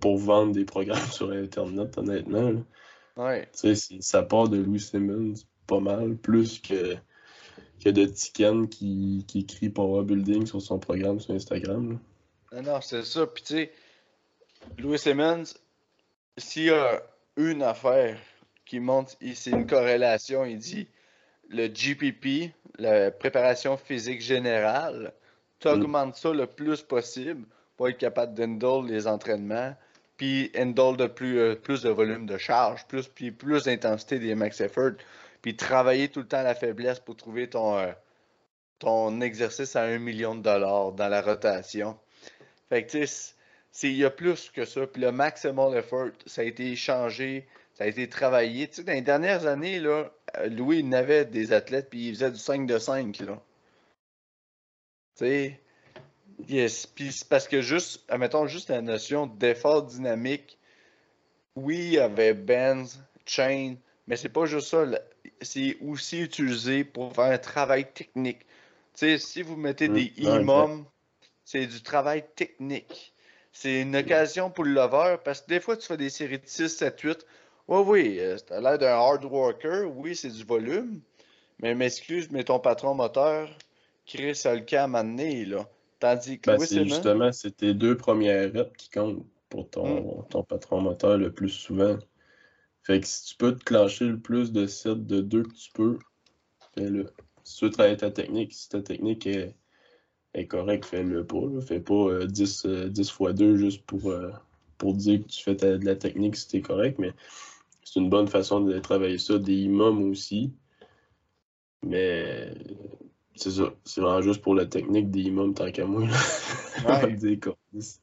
pour vendre des programmes sur Internet, honnêtement. ouais. Tu sais, c'est- ça part de Louis Simmons pas mal, plus que, que de Tiken qui, qui écrit Power Building sur son programme sur Instagram. Non, non, c'est ça. Puis tu sais, Louis Simmons, s'il y a une affaire qui montre, c'est une corrélation, il dit le GPP, la préparation physique générale, tu augmentes ça le plus possible pour être capable d'handle les entraînements, puis handle de plus, euh, plus de volume de charge, plus, puis plus d'intensité des max effort, puis travailler tout le temps la faiblesse pour trouver ton, euh, ton exercice à un million de dollars dans la rotation. Fait que tu sais, il y a plus que ça. Puis le maximal effort, ça a été changé, ça a été travaillé. Tu sais, dans les dernières années, là, euh, Louis, il avait des athlètes, puis il faisait du 5 de 5, là. Tu sais. Puis parce que juste, admettons juste la notion d'effort dynamique, oui, il y avait Benz, Chain, mais c'est pas juste ça. C'est aussi utilisé pour faire un travail technique. Tu sais, si vous mettez des exact. imams, c'est du travail technique. C'est une occasion pour le lover parce que des fois, tu fais des séries de 6, 7, 8. Oui, oui, euh, t'as l'air d'un hard worker. Oui, c'est du volume. Mais m'excuse, mais ton patron moteur, Chris a le cas à m'amener, là. Tandis que Ben, c'est justement, c'est tes deux premières reps qui comptent pour ton, ton patron moteur le plus souvent. Fait que si tu peux te clencher le plus de sets de deux que tu peux, fais-le. Si tu veux travailler ta technique, si ta technique est, est correcte, fais-le pas. là. Fais pas euh, 10, euh, 10 fois 2 juste pour, euh, pour dire que tu fais ta- de la technique si t'es correct, mais c'est une bonne façon de travailler ça. Des imams aussi. Mais c'est ça. C'est vraiment juste pour la technique des imams tant qu'à moi. là. Ouais. ça.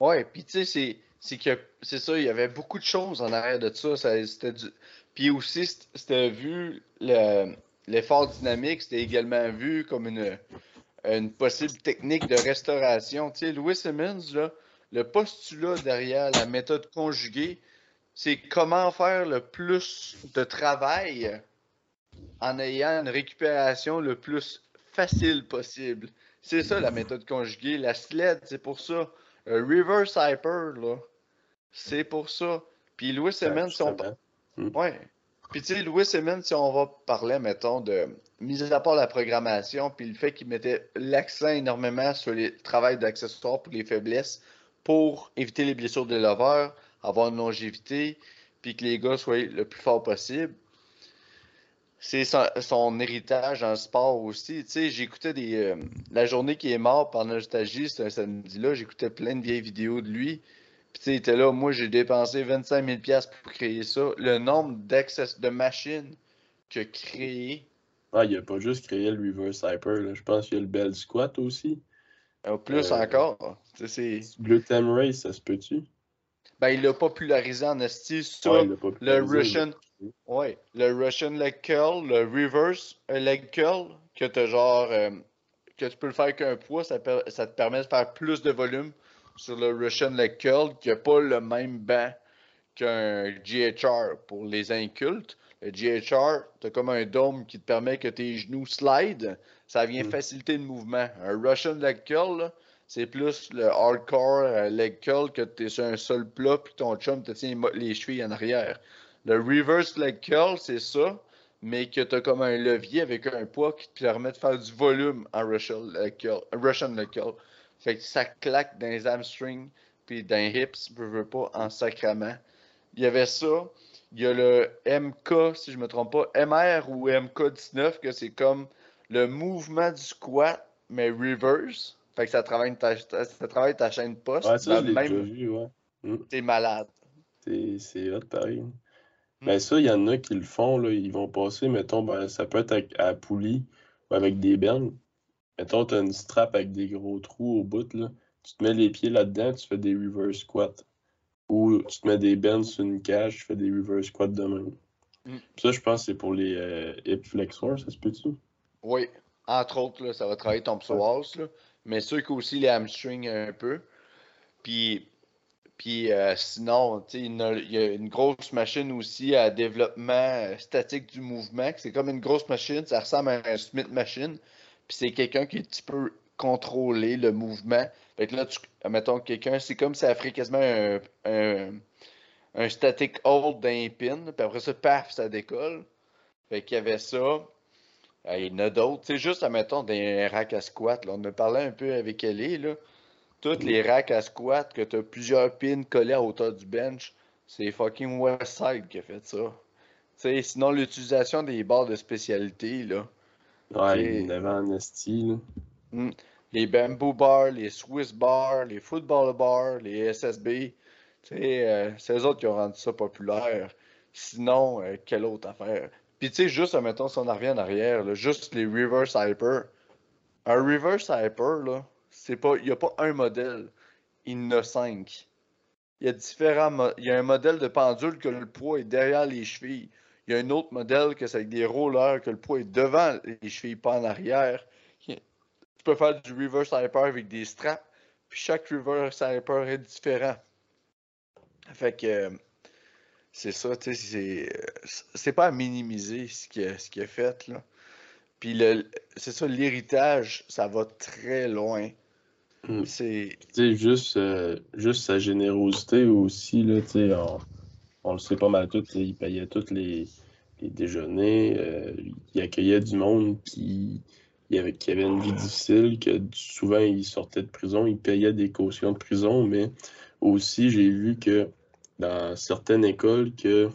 Ouais, puis tu sais, c'est, c'est que c'est ça, il y avait beaucoup de choses en arrière de ça. ça c'était du... Puis aussi, c'était vu, le, l'effort dynamique, c'était également vu comme une, une possible technique de restauration. Tu sais, Louis Simmons, là, le postulat derrière la méthode conjuguée, c'est comment faire le plus de travail en ayant une récupération le plus facile possible. C'est ça la méthode conjuguée. La sled, c'est pour ça. Un reverse hyper, là, c'est pour ça. Puis Louis Simmons, si on... Justement. Ouais. Puis tu sais, Louis Simmons, si on va parler, mettons, de mis à part la programmation, puis le fait qu'il mettait l'accent énormément sur le travail d'accessoires pour les faiblesses pour éviter les blessures des lovers, avoir une longévité, puis que les gars soient le plus fort possible. C'est son, son héritage en sport aussi. Tu sais, j'écoutais des. euh, la journée qui est mort par nostalgie, c'était un samedi-là, j'écoutais plein de vieilles vidéos de lui. Puis tu sais, il était là, moi j'ai dépensé 25 000 piastres pour créer ça. Le nombre de machines qu'il a créé, Ah, il a pas juste créé le reverse hyper, là. Je pense qu'il y a le bell squat aussi. euh, plus Euh, encore. Tu sais, c'est- Gluten race, ça se peut-tu? Ben, il l'a popularisé en esti. Ouais, pas le Russian. Ouais, le Russian leg curl, le reverse leg curl, que t'as genre. euh, que tu peux le faire qu'un poids, ça, per- ça te permet de faire plus de volume sur le Russian leg curl, qui n'a pas le même banc qu'un GHR pour les incultes. Le GHR, t'as comme un dôme qui te permet que tes genoux slide, ça vient Mm. faciliter le mouvement. Un Russian leg curl, c'est plus le hardcore euh, leg curl que tu es sur un sol plat puis ton chum te tient les chevilles en arrière. Le reverse leg curl, c'est ça, mais que tu as comme un levier avec un poids qui te permet de faire du volume en Russian leg curl. Russian leg curl. Fait que ça claque dans les hamstrings puis dans les hips, veux, veux pas, en sacrament. Il y avait ça. Il y a le MK, si je me trompe pas, MR ou MK19, que c'est comme le mouvement du squat, mais reverse. Fait que ça travaille ta, ça travaille ta chaîne poste. Ouais, ça, je même- déjà vu, ouais. T'es malade. C'est c'est hot, pareil. Mm. Ben ça, il y en a qui le font, là. Ils vont passer, mettons, ben, ça peut être à poulie ou avec des bennes. Mettons, t'as une strap avec des gros trous au bout, là. Tu te mets les pieds là-dedans, tu fais des reverse squats. Ou tu te mets des bennes sur une cage, tu fais des reverse squats de même. Mm. Ça, je pense que c'est pour les euh, hip flexors, ça se peut-tu? Oui. Entre autres, là, ça va travailler ton psoas, là. Mais ceux qui aussi les hamstrings un peu. Puis, puis euh, sinon, il y a- une grosse machine aussi à développement euh, statique du mouvement. C'est comme une grosse machine, ça ressemble à un Smith machine. Puis c'est quelqu'un qui tu peux contrôler le mouvement. Fait que là, tu, mettons quelqu'un, c'est comme si ça ferait quasiment un, un, static hold d'un pin. Puis après ça, paf, ça décolle. Fait qu'il y avait ça. Euh, Il y en a d'autres. C'est juste, admettons, des racks à squat. Là. On a parlé un peu avec Ellie. Là. Toutes les racks à squat que tu as plusieurs pins collés à hauteur du bench, c'est fucking Westside qui a fait ça. T'sais, sinon, l'utilisation des barres de spécialité, là. Ouais, Ok. il y en avait en esti, là. les bamboo bars, les Swiss bars, les football bars, les SSB. t'sais, Euh, c'est eux autres qui ont rendu ça populaire. Sinon, euh, quelle autre affaire? Puis tu sais, juste, admettons, si on en revient en arrière, là, juste les reverse hyper. Un reverse hyper, là, c'est pas, il n'y a pas un modèle. Il y en a cinq. Il y a différents Il y a un modèle de pendule que le poids est derrière les chevilles. Il y a un autre modèle que c'est avec des rollers que le poids est devant les chevilles, pas en arrière. Tu peux faire du reverse hyper avec des straps, puis chaque reverse hyper est différent. Fait que c'est ça, tu sais, c'est pas à minimiser ce qu'il a, ce a fait, là. Puis c'est ça, l'héritage, ça va très loin. Hmm. C'est. juste, euh, juste sa générosité aussi, là, sais, on, le sait pas mal tout, il payait tous les, déjeuners, euh, il accueillait du monde qui, avait, qui avait une vie difficile, que souvent il sortait de prison, il payait des cautions de prison, mais aussi j'ai vu que dans certaines écoles que,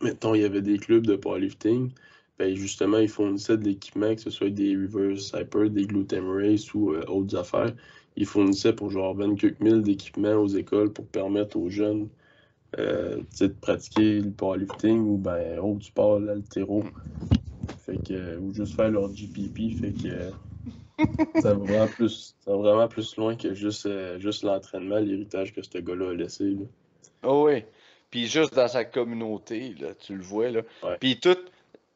mettons, il y avait des clubs de powerlifting, ben justement, ils fournissaient de l'équipement, que ce soit des reverse hyper, des gluten race ou euh, autres affaires. Ils fournissaient pour genre 24 000 d'équipements aux écoles pour permettre aux jeunes euh, de pratiquer le powerlifting ou ben autre sport, l'altéro. Fait que, ou juste faire leur GPP. Fait que ça, va vraiment plus, ça va vraiment plus loin que juste, euh, juste l'entraînement, l'héritage que ce gars-là a laissé. Oh oui. Puis juste dans sa communauté, là, tu le vois. Là. Puis tout.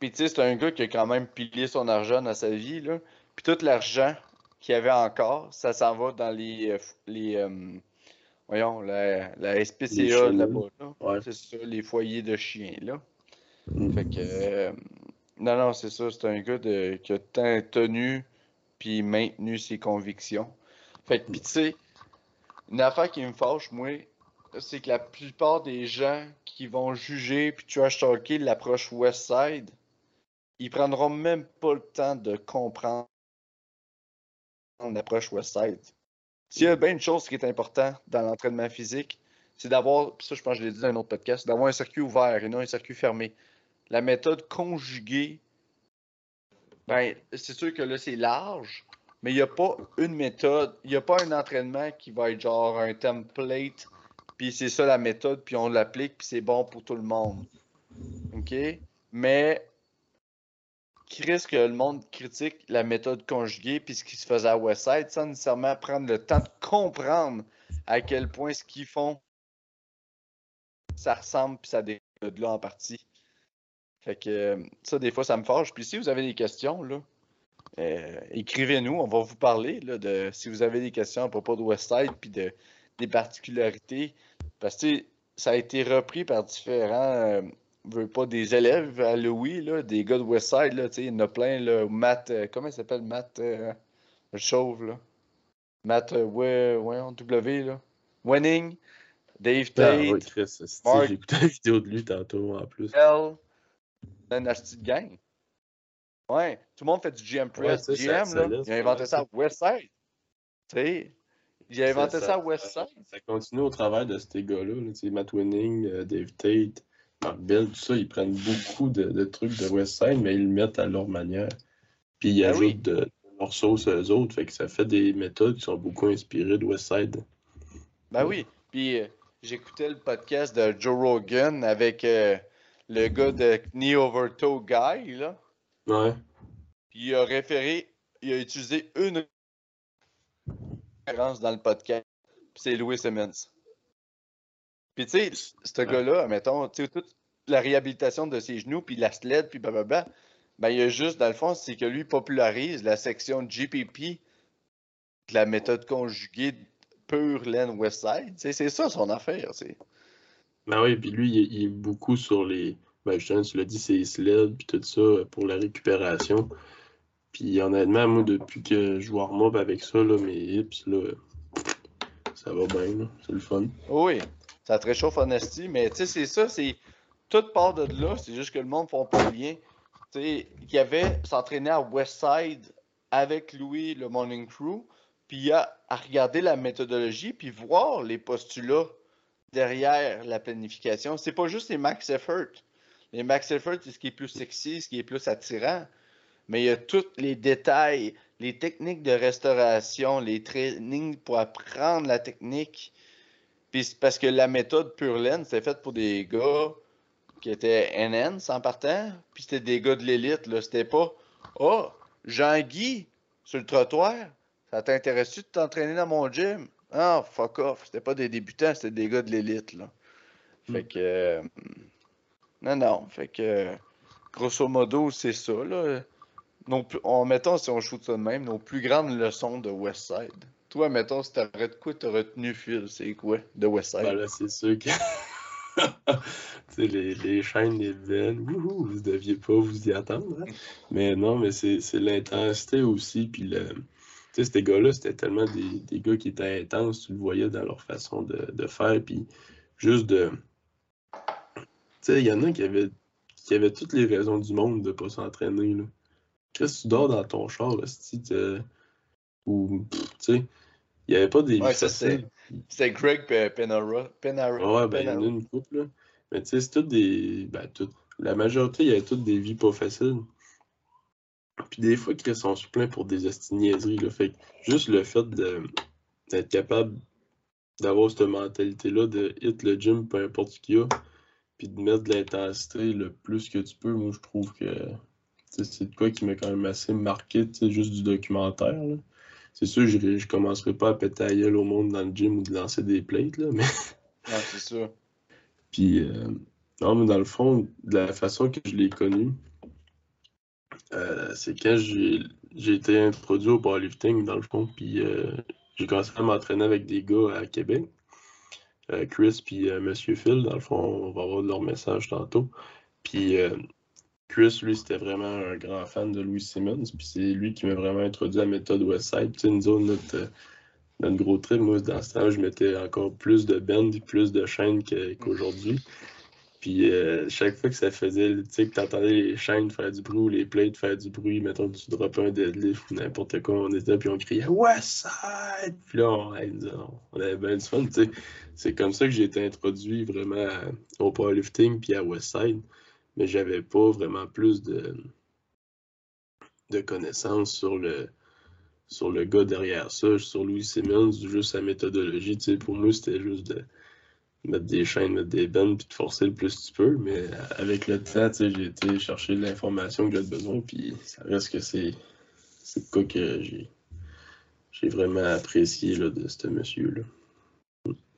Puis tu sais, c'est un gars qui a quand même pilié son argent dans sa vie. Là. Puis tout l'argent qu'il avait encore, ça s'en va dans les. Euh, les euh, voyons, la, la SPCA là-bas. Là. C'est ça, les foyers de chiens. là. Mm. Fait que. Euh, non, non, c'est ça. C'est un gars de, qui a tant tenu puis maintenu ses convictions. Fait que, puis tu sais, une affaire qui me fâche, moi, c'est que la plupart des gens qui vont juger puis trash talker l'approche Westside, ils prendront même pas le temps de comprendre l'approche Westside. S'il y a bien une chose qui est importante dans l'entraînement physique, c'est d'avoir, ça je pense que je l'ai dit dans un autre podcast, d'avoir un circuit ouvert et non un circuit fermé. La méthode conjuguée, ben, c'est sûr que là c'est large, mais il n'y a pas une méthode, il n'y a pas un entraînement qui va être genre un template puis c'est ça la méthode, puis on l'applique, puis c'est bon pour tout le monde. OK? Mais risque que le monde critique la méthode conjuguée puis ce qui se faisait à Westside sans nécessairement prendre le temps de comprendre à quel point ce qu'ils font ça ressemble puis ça découle de là en partie. Fait que ça, des fois, ça me fâche. Puis si vous avez des questions, là, euh, écrivez-nous, on va vous parler là, de si vous avez des questions à propos de Westside puis de, des particularités. Parce que ça a été repris par différents, euh, veux pas des élèves à Louis, là, des gars de Westside, là, il y en a plein, là, Matt, euh, comment il s'appelle, Matt euh, Chauve, là? Matt, euh, ouais, ouais, W, là. Winning, Dave ah, Tate, ah, ouais, Chris, J'ai écouté la vidéo de lui tantôt, en plus. L, une petite gang. Ouais, tout le monde fait du GM Press. Ouais, GM, ça, là, il a inventé ça à Westside. Tu sais, j'ai inventé ça, à Westside. Ça, continue au travers de ces gars-là. Là, Matt Winning, euh, Dave Tate, Tout ça. Ils prennent beaucoup de, trucs de Westside, mais ils le mettent à leur manière. Puis ils ben ajoutent de, leur sauce aux autres. Fait que ça fait des méthodes qui sont beaucoup inspirées de Westside. Ben oui. Puis euh, j'écoutais le podcast de Joe Rogan avec euh, le gars de Knee Over Toe Guy. Là. Ouais. Puis il a référé, il a utilisé une dans le podcast, c'est Louis Simmons. Puis tu sais, ce gars-là, mettons, tu sais, toute la réhabilitation de ses genoux, puis la sled, puis blablabla, ben il y a juste, dans le fond, c'est que lui popularise la section GPP de la méthode conjuguée pure laine Westside. C'est ça son affaire. c'est Ben oui, puis lui, il est, beaucoup sur les. Ben justement, tu l'as dit, c'est sled, puis tout ça, pour la récupération. Puis honnêtement, moi, depuis que je vois warm avec ça, là, mes hips, là, ça va bien, c'est le fun. Oui, ça te réchauffe en esti, mais tu sais, c'est ça, c'est. Toute part de là, c'est juste que le monde ne font pas le lien. Tu sais, il y avait s'entraîner à Westside avec Louis, le Morning Crew, puis a à regarder la méthodologie, puis voir les postulats derrière la planification. C'est pas juste les max effort. Les max effort, c'est ce qui est plus sexy, ce qui est plus attirant mais il y a tous les détails, les techniques de restauration, les trainings pour apprendre la technique. Puis parce que la méthode Pure Laine, c'était faite pour des gars qui étaient NN sans partant, puis c'était des gars de l'élite. Là. C'était pas Oh, Jean-Guy, sur le trottoir, ça t'intéresse-tu de t'entraîner dans mon gym? Ah, fuck off. C'était pas des débutants, c'était des gars de l'élite. là. Fait hmm. que. Euh, non, non. Fait que. Grosso modo, c'est ça, là. nos en mettons, si on shoot ça de même, nos plus grandes leçons de Westside. Toi, mettons, si t'aurais de quoi t'as retenu, Phil, c'est quoi? De Westside? Ben là, c'est sûr que. tu sais, les, les chaînes, les veines, wouhou, vous deviez pas vous y attendre. hein. Mais non, mais c'est l'intensité aussi. Puis le. Tu sais, ces gars-là, c'était tellement des, des gars qui étaient intenses, tu le voyais dans leur façon de, de faire. Puis juste de. Tu sais, il y en a qui avaient, qui avaient toutes les raisons du monde de pas s'entraîner. là. Chris, tu dors dans ton char, là, si ou, pff, tu sais, il n'y avait pas des Ouais, faciles. C'était Greg Pe- Penara. Penara. Ouais, ben, il y en a une couple, là. Mais tu sais, c'est toutes des. Ben, toutes. La majorité, il y avait toutes des vies pas faciles. Puis des fois, Chris, on se plaint pour des hosties de niaiseries, là. Fait que juste le fait d'être capable d'avoir cette mentalité-là de hit le gym, peu importe ce qu'il y a, puis de mettre de l'intensité le plus que tu peux, moi, je trouve que c'est de quoi qui m'a quand même assez marqué, juste du documentaire, là. C'est sûr, je, je commencerai pas à péter la gueule au monde dans le gym ou de lancer des plates, là, mais Ouais, c'est ça. puis, euh, non, mais dans le fond, de la façon que je l'ai connu, euh, c'est quand j'ai été introduit au powerlifting, dans le fond, puis euh, j'ai commencé à m'entraîner avec des gars à Québec. Chris puis Monsieur Phil, dans le fond, on va avoir leur message tantôt. Puis Chris, lui, c'était vraiment un grand fan de Louis Simmons, puis c'est lui qui m'a vraiment introduit à la méthode Westside. Tu sais, nous autres, notre, euh, notre gros trip, moi, dans ce temps je mettais encore plus de bend plus de chaînes qu'aujourd'hui. Puis euh, chaque fois que ça faisait, tu sais, que t'entendais les chaînes faire du bruit ou les plates faire du bruit, mettons que tu droppais un deadlift ou n'importe quoi, on était puis on criait Westside! Puis là, on, on- avait bien du fun, tu sais. C'est comme ça que j'ai été introduit vraiment au powerlifting puis à Westside. Mais j'avais pas vraiment plus de, de connaissances sur le, sur le gars derrière ça, sur Louis Simmons, juste sa méthodologie. Tu sais, pour moi, c'était juste de mettre des chaînes, mettre des bennes, puis de forcer le plus tu peux. Mais avec le temps, tu sais, j'ai été chercher l'information que j'avais besoin, puis ça reste que c'est c'est quoi que j'ai j'ai vraiment apprécié là, de ce monsieur-là.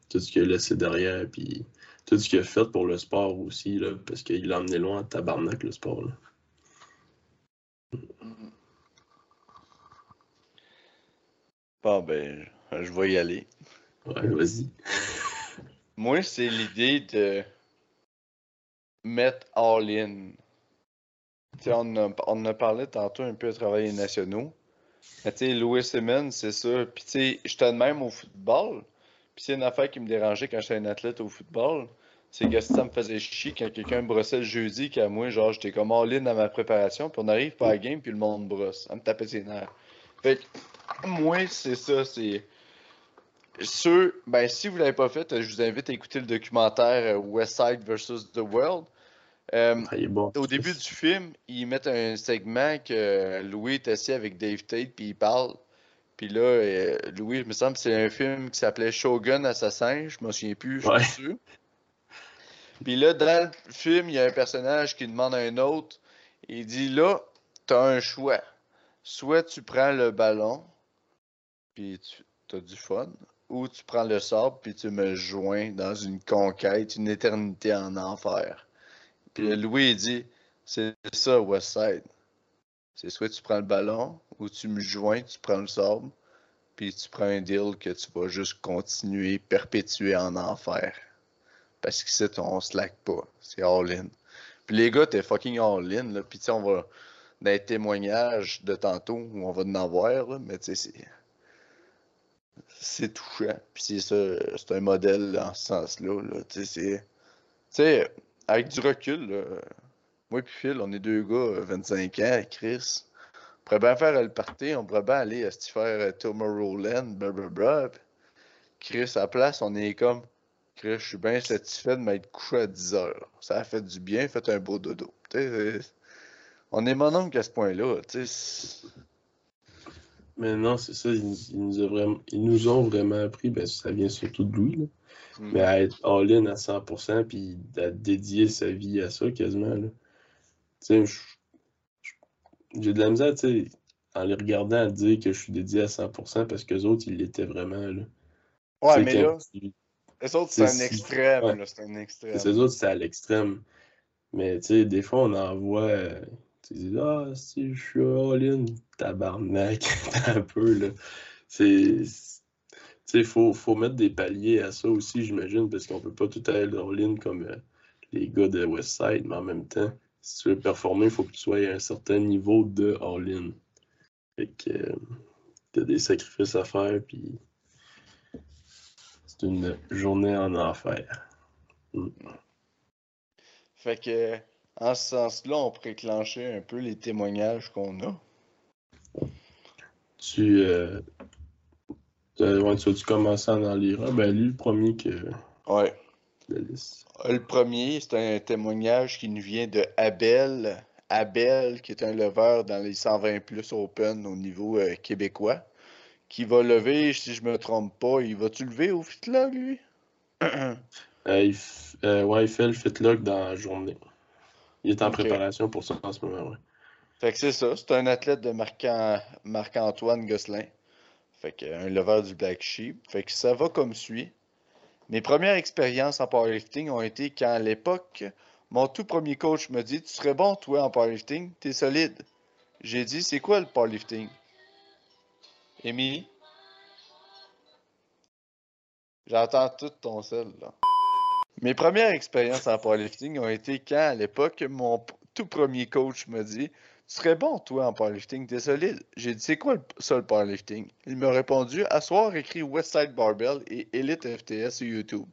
Tout ce qu'il a laissé derrière, puis tout ce qu'il a fait pour le sport aussi, là, parce qu'il l'a emmené loin en tabarnak, le sport. Là. Bon, ben, je vais y aller. Ouais, vas-y. Moi, c'est l'idée de mettre all-in. On, a- on en a parlé tantôt un peu à travailler nationaux. Mais tu sais, Louis Simmons, c'est ça. Puis tu sais, j'étais de même au football. Puis c'est une affaire qui me dérangeait quand j'étais un athlète au football. C'est que ça me faisait chier quand quelqu'un me brossait le jeudi, qu'à moi, genre, j'étais comme all-in dans ma préparation, puis on arrive pas à la game, puis le monde brosse. Ça me tapait ses nerfs. Fait que, moi, c'est ça, c'est. Ceux, ben, si vous l'avez pas fait, je vous invite à écouter le documentaire euh, West Side versus The World. Euh, bon. au début du film, ils mettent un segment que Louis est assis avec Dave Tate, puis il parle. Puis là, euh, Louis, il me semble que c'est un film qui s'appelait Shogun Assassin, je me souviens plus, je Ouais. sûr. Puis là, dans le film, il y a un personnage qui demande à un autre, il dit là, t'as un choix. Soit tu prends le ballon, puis tu as du fun, ou tu prends le sable, puis tu me joins dans une conquête, une éternité en enfer. Puis là, Louis, il dit, c'est ça, Westside. C'est soit tu prends le ballon, ou tu me joins, tu prends le sable, puis tu prends un deal que tu vas juste continuer, perpétuer en enfer. Parce qu'ici, on slack pas. C'est all-in. Puis les gars, t'es fucking all-in, là. Puis tu on va, dans les témoignages de tantôt, on va en avoir, mais tu sais, c'est... C'est touchant. Puis c'est ça, c'est un modèle dans ce sens-là, là. Tu sais, avec du recul, là, moi et Phil, on est deux gars, euh, 25 ans, Chris. On pourrait bien faire le party, on pourrait bien aller à se faire euh, Tomorrowland, blablabla. Puis Chris, à la place, on est comme, Chris, je suis bien satisfait de m'être couché à 10 heures. Ça a fait du bien, fait un beau dodo. On est mon oncle à ce point-là, Mais non, c'est ça, ils, ils nous a vraiment, ils nous ont vraiment appris, ben, ça vient surtout de Louis, là, mais à être all-in à 100%, puis à dédier sa vie à ça quasiment. Là. Sais, j'ai de la misère, tu sais, en les regardant à dire que je suis dédié à 100% parce que les autres, ils l'étaient vraiment. Là. Ouais, mais là, tu- les autres, c'est un extrême, ouais. là, c'est un extrême. autres, c'est à l'extrême. Mais tu sais, des fois, on en voit euh, Tu dis, ah, si je suis all-in, tabarnak, un peu, là. C'est. Tu sais, faut, faut mettre des paliers à ça aussi, j'imagine, parce qu'on peut pas tout aller all-in comme euh, les gars de Westside, mais en même temps, si tu veux performer, il faut que tu sois à un certain niveau de all-in. Fait que euh, t'as des sacrifices à faire, puis c'est une journée en enfer. Mm. Fait que, en ce sens-là, on pourrait clencher un peu les témoignages qu'on a. Tu, euh, euh, ouais, tu à en lire un? Ben, lui, le premier que. Ouais. La liste. Le premier, c'est un témoignage qui nous vient de Abel. Abel, qui est un leveur dans les 120 plus Open au niveau euh, québécois, qui va lever, si je me trompe pas, il va-tu lever au fitlog, lui? Euh, il, f- euh, ouais, il fait le fitlog dans la journée. Il est en préparation pour ça en ce moment, ouais. Fait que c'est ça, c'est un athlète de Marc- Marc-Antoine Gosselin. Fait que un lever du Black Sheep. Fait que ça va comme suit. Mes premières expériences en powerlifting ont été quand à l'époque, mon tout premier coach me dit Tu serais bon, toi, en powerlifting, t'es solide. J'ai dit C'est quoi le powerlifting Émilie? J'entends tout ton sel, là. Mes premières expériences en powerlifting ont été quand, à l'époque, mon tout premier coach me dit Tu serais bon, toi, en powerlifting, t'es solide. J'ai dit C'est quoi le- ça, le powerlifting? Il m'a répondu À soir, écrit Westside Barbell et Elite FTS sur YouTube.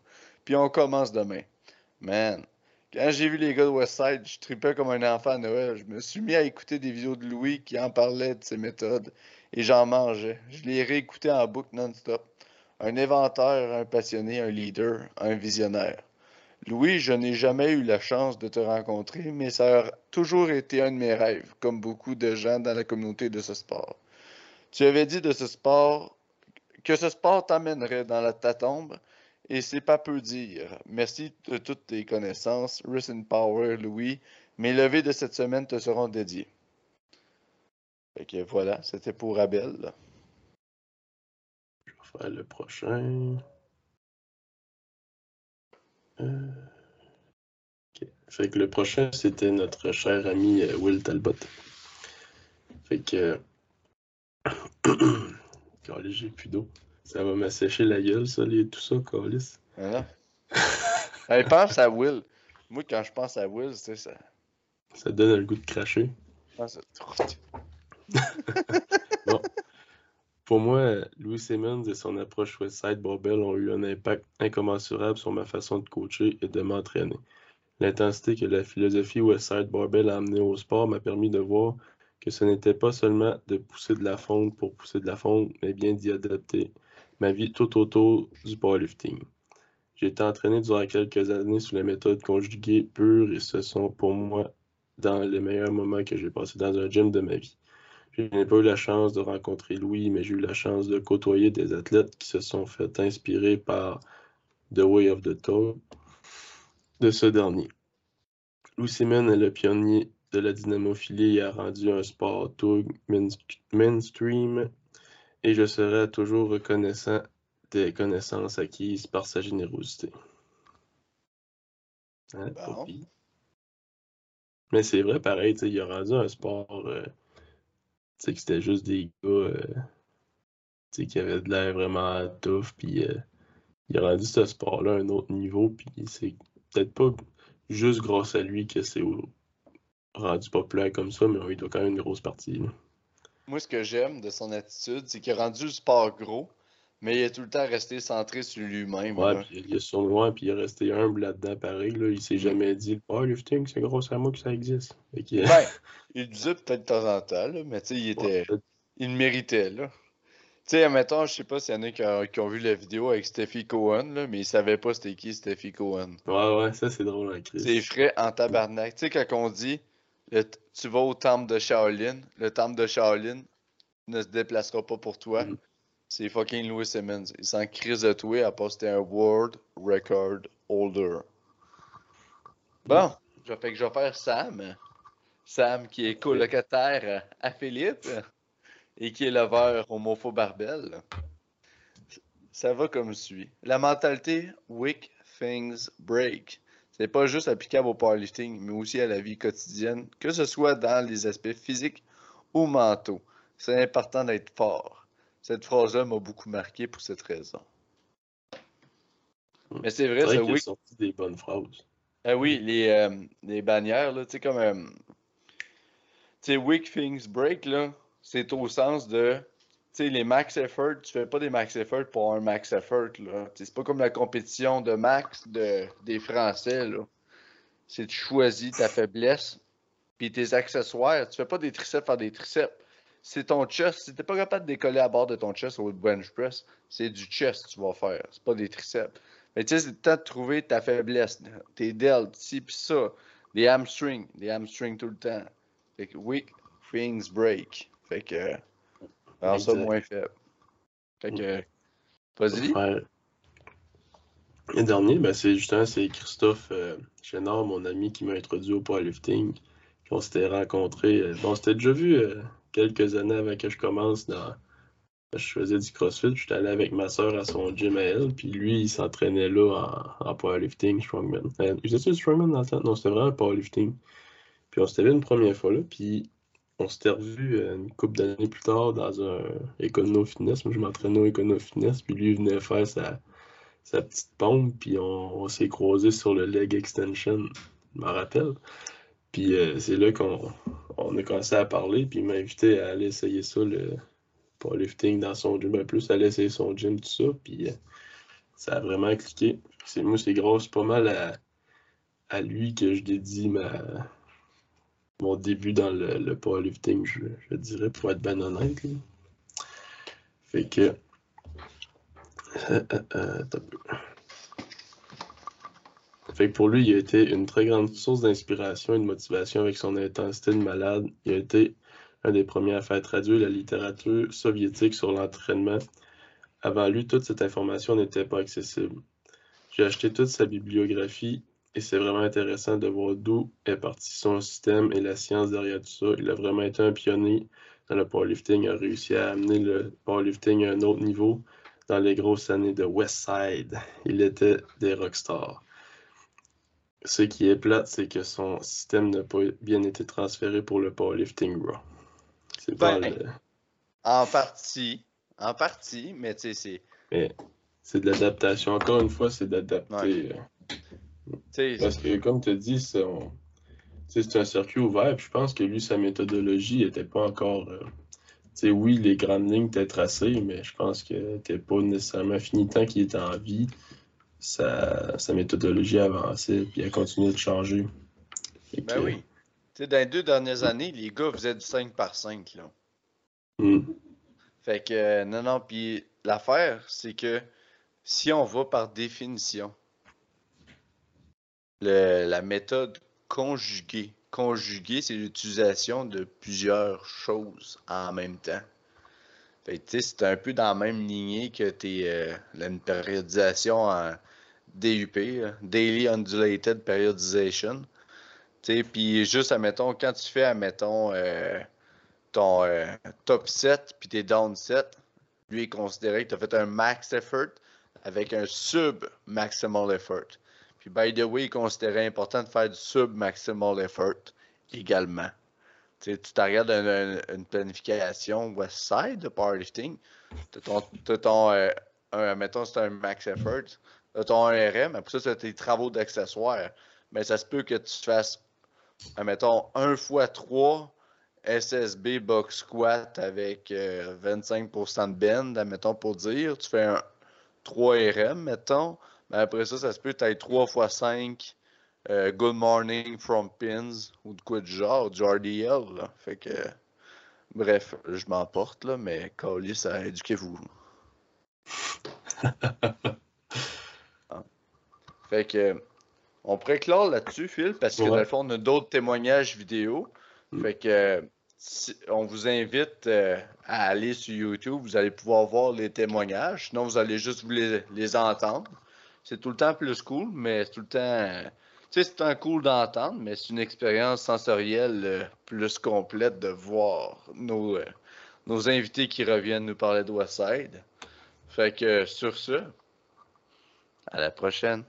Puis on commence demain. Man, quand j'ai vu les gars de Westside, je tripais comme un enfant à Noël. Je me suis mis à écouter des vidéos de Louis qui en parlaient de ses méthodes et j'en mangeais. Je les réécoutais en boucle non-stop. Un inventeur, un passionné, un leader, un visionnaire. Louis, je n'ai jamais eu la chance de te rencontrer, mais ça a toujours été un de mes rêves, comme beaucoup de gens dans la communauté de ce sport. Tu avais dit de ce sport que ce sport t'amènerait dans ta tombe, et c'est pas peu dire. Merci de toutes tes connaissances. Rest Power, Louis. Mes levées de cette semaine te seront dédiées. Fait voilà, c'était pour Abel. Je vais le prochain. Fait que le prochain, c'était notre cher ami euh, Will Talbot. Fait que. Calais, j'ai plus d'eau. Ça va m'assécher la gueule, ça, les, tout ça, Calis. Voilà. Hey, pense à Will. Moi, quand je pense à Will, c'est ça. Ça donne le goût de cracher. pense à- Pour moi, Louis Simmons et son approche Westside Barbell ont eu un impact incommensurable sur ma façon de coacher et de m'entraîner. L'intensité que la philosophie Westside Barbell a amenée au sport m'a permis de voir que ce n'était pas seulement de pousser de la fonte pour pousser de la fonte, mais bien d'y adapter ma vie tout autour du powerlifting. J'ai été entraîné durant quelques années sous la méthode conjuguée pure et ce sont pour moi dans les meilleurs moments que j'ai passés dans un gym de ma vie. Je n'ai pas eu la chance de rencontrer Louis, mais j'ai eu la chance de côtoyer des athlètes qui se sont fait inspirer par The Way of the Toe de ce dernier. Louis Simon est le pionnier de la dynamophilie et a rendu un sport tout main- mainstream et je serai toujours reconnaissant des connaissances acquises par sa générosité. Hein, Bon. Mais c'est vrai, pareil, il a rendu un sport, euh, que c'était juste des gars, euh, qui avaient de l'air vraiment tough, puis euh, il a rendu ce sport-là à un autre niveau, puis c'est peut-être pas juste grâce à lui que c'est rendu populaire comme ça, mais il doit quand même une grosse partie. là. Moi, ce que j'aime de son attitude, c'est qu'il a rendu le sport gros, mais il est tout le temps resté centré sur lui-même. Ouais, puis il est sournois, puis il est resté humble là-dedans, pareil, là, il s'est jamais dit le powerlifting, c'est grâce à moi que ça existe. Que- Ben, il le disait peut-être de temps en temps, là, mais tu sais, il était. Ouais, Il le méritait, là. Tu sais, admettons, je sais pas s'il y en a qui ont, qui ont vu la vidéo avec Steffi Cohen, là, mais ils savaient pas c'était qui Steffi Cohen. ouais, ouais, ça c'est drôle en crise. C'est frais en tabarnak. Tu sais, quand on dit le tu vas au temple de Shaolin, le temple de Shaolin ne se déplacera pas pour toi. Mhm. C'est fucking Louis Simmons. Il s'en crise de toi à part que c'était un World Record Holder. Bon, je fait que je vais faire Sam. Sam qui est colocataire à Philippe et qui est leveur au Mofo Barbel. Ça va comme suit. La mentalité Weak Things Break. c'est pas juste applicable au powerlifting, mais aussi à la vie quotidienne, que ce soit dans les aspects physiques ou mentaux. C'est important d'être fort. Cette phrase-là m'a beaucoup marqué pour cette raison. Hmm. Mais c'est vrai, C'est vrai ça, oui. sorti des bonnes phrases. Ah oui, les, euh, les bannières, là, tu sais, comme. euh, tu sais, weak things break, là, c'est au sens de. Tu sais, les max effort, tu fais pas des max effort pour un max effort, là. C'est pas comme la compétition de max de, des Français, là. C'est tu choisis ta faiblesse, puis tes accessoires. Tu fais pas des triceps faire des triceps. C'est ton chest. Si t'es pas capable de décoller à bord de ton chest au bench press, c'est du chest que tu vas faire. C'est pas des triceps. Mais tu sais, c'est le temps de trouver ta faiblesse. Tes delts, ci pis ça. Des hamstrings. Des hamstrings tout le temps. Fait que weak things break. Fait que. rends ça moins faible. Fait que. Vas-y. Ouais. Le dernier, ben, c'est justement c'est Christophe euh, Chénard, mon ami qui m'a introduit au powerlifting. On s'était rencontrés. euh, bon, on s'était déjà vu euh, quelques années avant que je commence dans. Je faisais du CrossFit, j'étais allé avec ma soeur à son gym à elle, puis lui, il s'entraînait là en, powerlifting, strongman. Euh, Faisais-tu du strongman dans le temps? Non, c'était vraiment powerlifting. Puis on s'était vu une première fois là, puis on s'était revu euh, une couple d'années plus tard dans un Econo Fitness. Moi, je m'entraînais au Econo Fitness, puis lui, venait faire sa, petite pompe, puis on, on s'est croisés sur le leg extension, je m'en rappelle. Puis euh, c'est là qu'on on a commencé à parler, puis il m'a invité à aller essayer ça, le powerlifting dans son gym, ben, plus aller essayer son gym, tout ça, puis euh, ça a vraiment cliqué. C'est, moi, c'est grâce pas mal à, lui que je dédie mon début dans le, le powerlifting, je, dirais, pour être ben honnête. Fait que. Euh, euh, euh, attends un peu. Fait que pour lui, il a été une très grande source d'inspiration et de motivation avec son intensité de malade. Il a été un des premiers à faire traduire la littérature soviétique sur l'entraînement. Avant lui, toute cette information n'était pas accessible. J'ai acheté toute sa bibliographie et c'est vraiment intéressant de voir d'où est parti son système et la science derrière tout ça. Il a vraiment été un pionnier dans le powerlifting, a réussi à amener le powerlifting à un autre niveau dans les grosses années de Westside. Il était des rockstars. Ce qui est plate, c'est que son système n'a pas bien été transféré pour le powerlifting raw. C'est pas Ben, le- En partie. En partie, mais tu sais, c'est. mais c'est de l'adaptation. Encore une fois, c'est d'adapter. Ouais. euh, Parce que, comme tu as dit, c'est un circuit ouvert. Puis je pense que lui, sa méthodologie n'était pas encore. euh, tu sais, oui, les grandes lignes étaient tracées, mais je pense que n'était pas nécessairement fini tant qu'il était en vie. Sa, sa méthodologie avançait, puis elle continuait de changer. Fait Ben que, oui. Tu sais, dans les deux dernières années, les gars faisaient du 5 par 5, là. hmm, Fait que, euh, non, non, puis l'affaire, c'est que si on va par définition, le- la méthode conjuguée, conjuguée, c'est l'utilisation de plusieurs choses en même temps. Fait que, tu sais, c'est un peu dans la même lignée que tes, euh, la- une périodisation en DUP, là, Daily Undulated Periodization. Puis juste, admettons, quand tu fais, admettons, euh, ton euh, top 7 puis tes down 7, lui est considéré que tu as fait un max effort avec un sub-maximal effort. Puis, by the way, il est considéré important de faire du sub-maximal effort également. Tu tu regardes une, planification West Side de powerlifting, tu as ton, t'as ton euh, mettons, c'est un max effort, as ton 1RM, après ça, as tes travaux d'accessoires. Mais ça se peut que tu fasses, mettons, 1 fois 3 SSB box squat avec euh, 25% de bend, admettons pour dire. Tu fais un 3 RM, mettons. Mais après ça, ça se peut que tu ailles 3 x 5 euh, good morning from pins ou de quoi du genre, du RDL. Fait que, bref, je m'emporte, mais Calis, ça éduquez-vous. Fait que, on pourrait clore là-dessus, Phil, parce que Ouais. dans le fond, on a d'autres témoignages vidéo. Mm. Fait que, si- on vous invite euh, à aller sur YouTube. Vous allez pouvoir voir les témoignages. Sinon, vous allez juste vous les, les entendre. C'est tout le temps plus cool, mais c'est tout le temps. euh, tu sais, c'est un cool d'entendre, mais c'est une expérience sensorielle euh, plus complète de voir nos, euh, nos invités qui reviennent nous parler de Westside. Fait que sur ce, à la prochaine.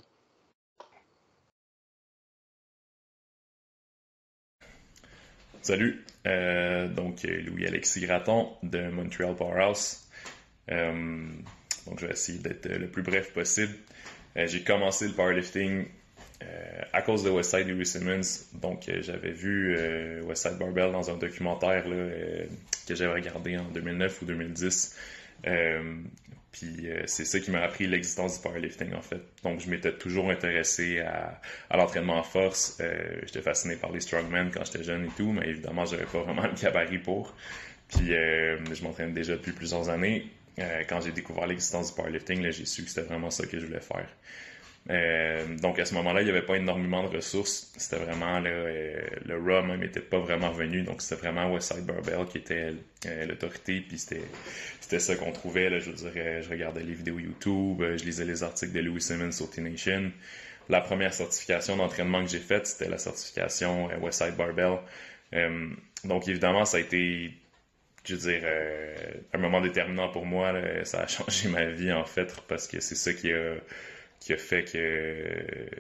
Salut, euh, donc Louis-Alexis Graton de Montreal Powerhouse. Euh, donc je vais essayer d'être le plus bref possible. Euh, j'ai commencé le powerlifting à cause de Westside Louis Simmons. Donc j'avais vu Westside Barbell dans un documentaire que j'avais regardé en 2009 ou 2010. Puis euh, c'est ça qui m'a appris l'existence du powerlifting en fait. Donc je m'étais toujours intéressé à, l'entraînement en force. Euh, j'étais fasciné par les strongmen quand j'étais jeune et tout, mais évidemment j'avais pas vraiment le gabarit pour. Puis euh, je m'entraîne déjà depuis plusieurs années. quand j'ai découvert l'existence du powerlifting, j'ai su que c'était vraiment ça que je voulais faire. Euh, donc à ce moment-là, il n'y avait pas énormément de ressources. C'était vraiment euh, le RAW même n'était pas vraiment venu. Donc c'était vraiment Westside Barbell qui était euh, l'autorité. Puis c'était, ça qu'on trouvait. Là, je je regardais les vidéos YouTube, je lisais les articles de Louis Simmons sur T-Nation. La première certification d'entraînement que j'ai faite, c'était la certification Westside Barbell. donc évidemment, ça a été je veux dire, un moment déterminant pour moi. ça a changé ma vie en fait parce que c'est ça qui a qui a fait que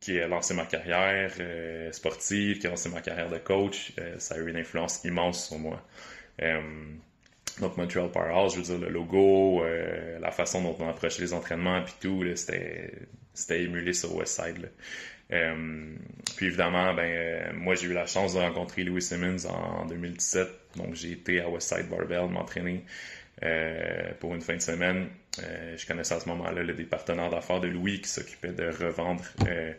qui a lancé ma carrière euh, sportive, qui a lancé ma carrière de coach, euh, ça a eu une influence immense sur moi. Euh, donc Montreal Powerhouse, je veux dire, le logo, la façon dont on approche les entraînements, puis tout, c'était, émulé sur Westside. puis évidemment, ben, moi j'ai eu la chance de rencontrer Louis Simmons en, en 2017, donc j'ai été à Westside Barbell m'entraîner. Pour une fin de semaine. Euh, je connaissais à ce moment-là des partenaires d'affaires de Louis qui s'occupaient de revendre euh,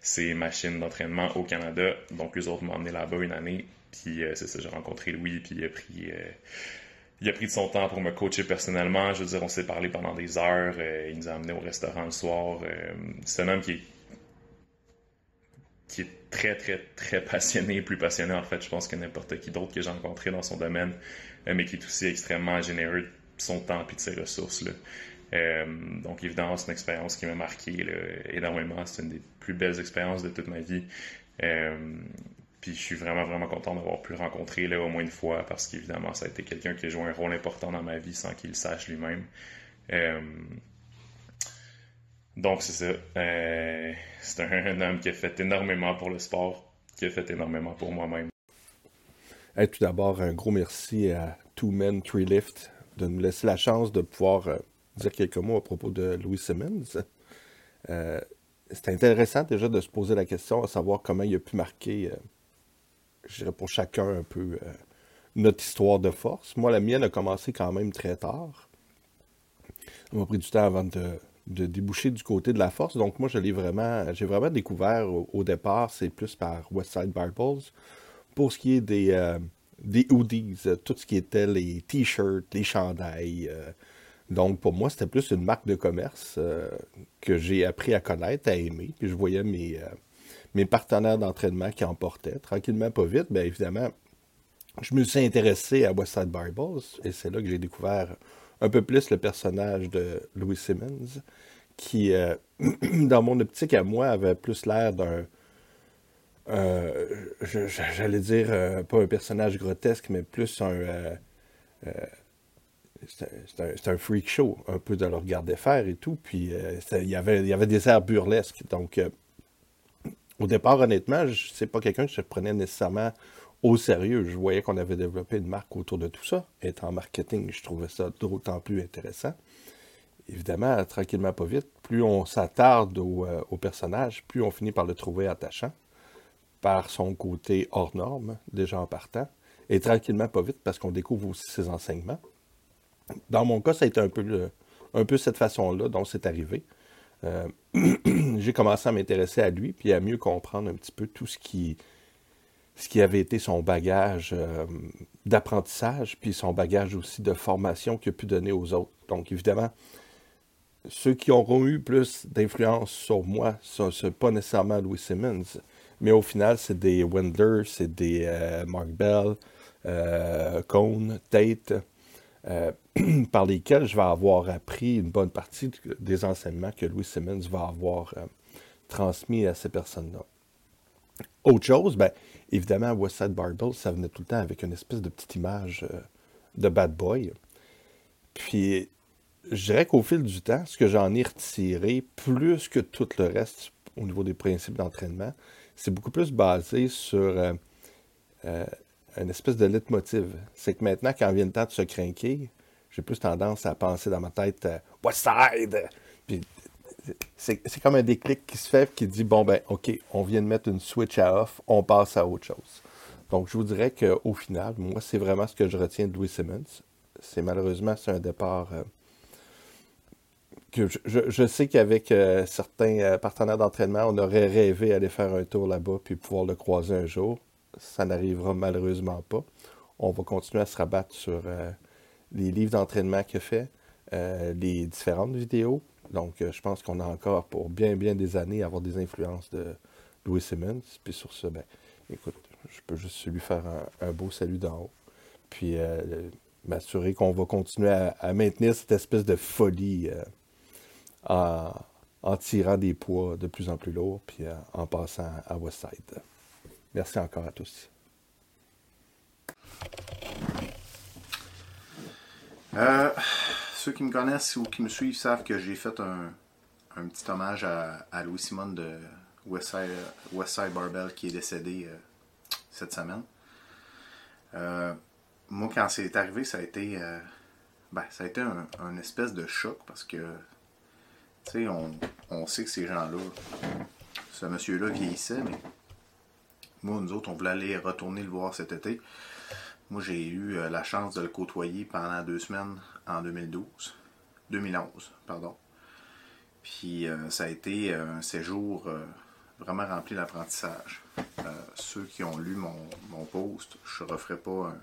ces machines d'entraînement au Canada. Donc, les autres m'ont emmené là-bas une année. Puis, c'est ça, j'ai rencontré Louis, puis il a pris il a pris de son temps pour me coacher personnellement. Je veux dire, on s'est parlé pendant des heures. il nous a amené au restaurant le soir. c'est un homme qui est, très, très, très passionné, plus passionné en fait, je pense que n'importe qui d'autre que j'ai rencontré dans son domaine. Euh, mais qui est aussi extrêmement généreux son temps et de ses ressources. Euh, donc évidemment, c'est une expérience qui m'a marqué énormément. C'est une des plus belles expériences de toute ma vie. Euh, puis je suis vraiment, vraiment content d'avoir pu le rencontrer là, au moins une fois parce qu'évidemment, ça a été quelqu'un qui a joué un rôle important dans ma vie sans qu'il le sache lui-même. donc c'est ça. c'est un, homme qui a fait énormément pour le sport, qui a fait énormément pour moi-même tout d'abord, un gros merci à Two Men, Three Lift de nous laisser la chance de pouvoir euh, dire quelques mots à propos de Louis Simmons. Euh, c'est intéressant déjà de se poser la question à savoir comment il a pu marquer, euh, je dirais pour chacun un peu, notre histoire de force. Moi, la mienne a commencé quand même très tard. Ça m'a pris du temps avant de, déboucher du côté de la force. Donc moi, je l'ai vraiment, j'ai vraiment découvert au, au départ, c'est plus par Westside Bibles pour ce qui est des, euh, des hoodies, euh, tout ce qui était les t-shirts, les chandails. Euh, donc, pour moi, c'était plus une marque de commerce que j'ai appris à connaître, à aimer. Puis je voyais mes, mes partenaires d'entraînement qui en portaient. Tranquillement, pas vite, bien évidemment, je me suis intéressé à Westside Bibles et c'est là que j'ai découvert un peu plus le personnage de Louis Simmons, qui, dans mon optique à moi, avait plus l'air d'un euh, j'allais dire, euh, pas un personnage grotesque, mais plus un. Euh, c'est un, freak show, un peu de le regarder faire et tout. Puis il, y avait, y avait des airs burlesques. Donc, au départ, honnêtement, c'est pas quelqu'un que je prenais nécessairement au sérieux. Je voyais qu'on avait développé une marque autour de tout ça. Et en marketing, je trouvais ça d'autant plus intéressant. Évidemment, tranquillement, pas vite, plus on s'attarde au personnage, plus on finit par le trouver attachant par son côté hors norme, déjà en partant, et tranquillement, pas vite, parce qu'on découvre aussi ses enseignements. Dans mon cas, ça a été un peu, un peu cette façon-là dont c'est arrivé. Euh, j'ai commencé à m'intéresser à lui, puis à mieux comprendre un petit peu tout ce qui, ce qui avait été son bagage euh, d'apprentissage, puis son bagage aussi de formation qu'il a pu donner aux autres. Donc, évidemment, ceux qui auront eu plus d'influence sur moi, ce n'est pas nécessairement Louis Simmons, mais au final, c'est des Wendler, c'est des euh, Mark Bell, euh, Cone, Tate, euh, par lesquels je vais avoir appris une bonne partie des enseignements que Louis Simmons va avoir transmis à ces personnes-là. Autre chose, ben, évidemment, Westside Barbell, ça venait tout le temps avec une espèce de petite image de bad boy. Puis, je dirais qu'au fil du temps, ce que j'en ai retiré, plus que tout le reste au niveau des principes d'entraînement, c'est beaucoup plus basé sur euh, euh, une espèce de leitmotiv. C'est que maintenant, quand vient le temps de se craquer, j'ai plus tendance à penser dans ma tête euh, West Side! C'est comme un déclic qui se fait qui dit bon ben ok, on vient de mettre une switch à off, on passe à autre chose. Donc je vous dirais qu'au final, moi c'est vraiment ce que je retiens de Louis Simmons. C'est malheureusement c'est un départ je, sais qu'avec euh, certains euh, partenaires d'entraînement, on aurait rêvé aller faire un tour là-bas puis pouvoir le croiser un jour. Ça n'arrivera malheureusement pas. On va continuer à se rabattre sur euh, les livres d'entraînement qu'il fait, les différentes vidéos. Donc, je pense qu'on a encore pour bien, bien des années à avoir des influences de Louis Simmons. Puis sur ce, ben, écoute, je peux juste lui faire un, beau salut d'en haut. Puis m'assurer qu'on va continuer à, maintenir cette espèce de folie en, tirant des poids de plus en plus lourds, puis euh, en passant à Westside. Merci encore à tous. Euh, ceux qui me connaissent ou qui me suivent savent que j'ai fait un, un petit hommage à, Louis Simon de Westside, Barbell qui est décédé euh, cette semaine. Moi, quand c'est arrivé, ça a été, ben, ça a été un, espèce de choc parce que, sais, on, on sait que ces gens-là, ce monsieur-là vieillissait, mais moi, nous autres, on voulait aller retourner le voir cet été. Moi, j'ai eu euh, la chance de le côtoyer pendant deux semaines en 2012. 2011, pardon. Puis euh, ça a été euh, un séjour vraiment rempli d'apprentissage. Ceux qui ont lu mon, mon post, je ne referai pas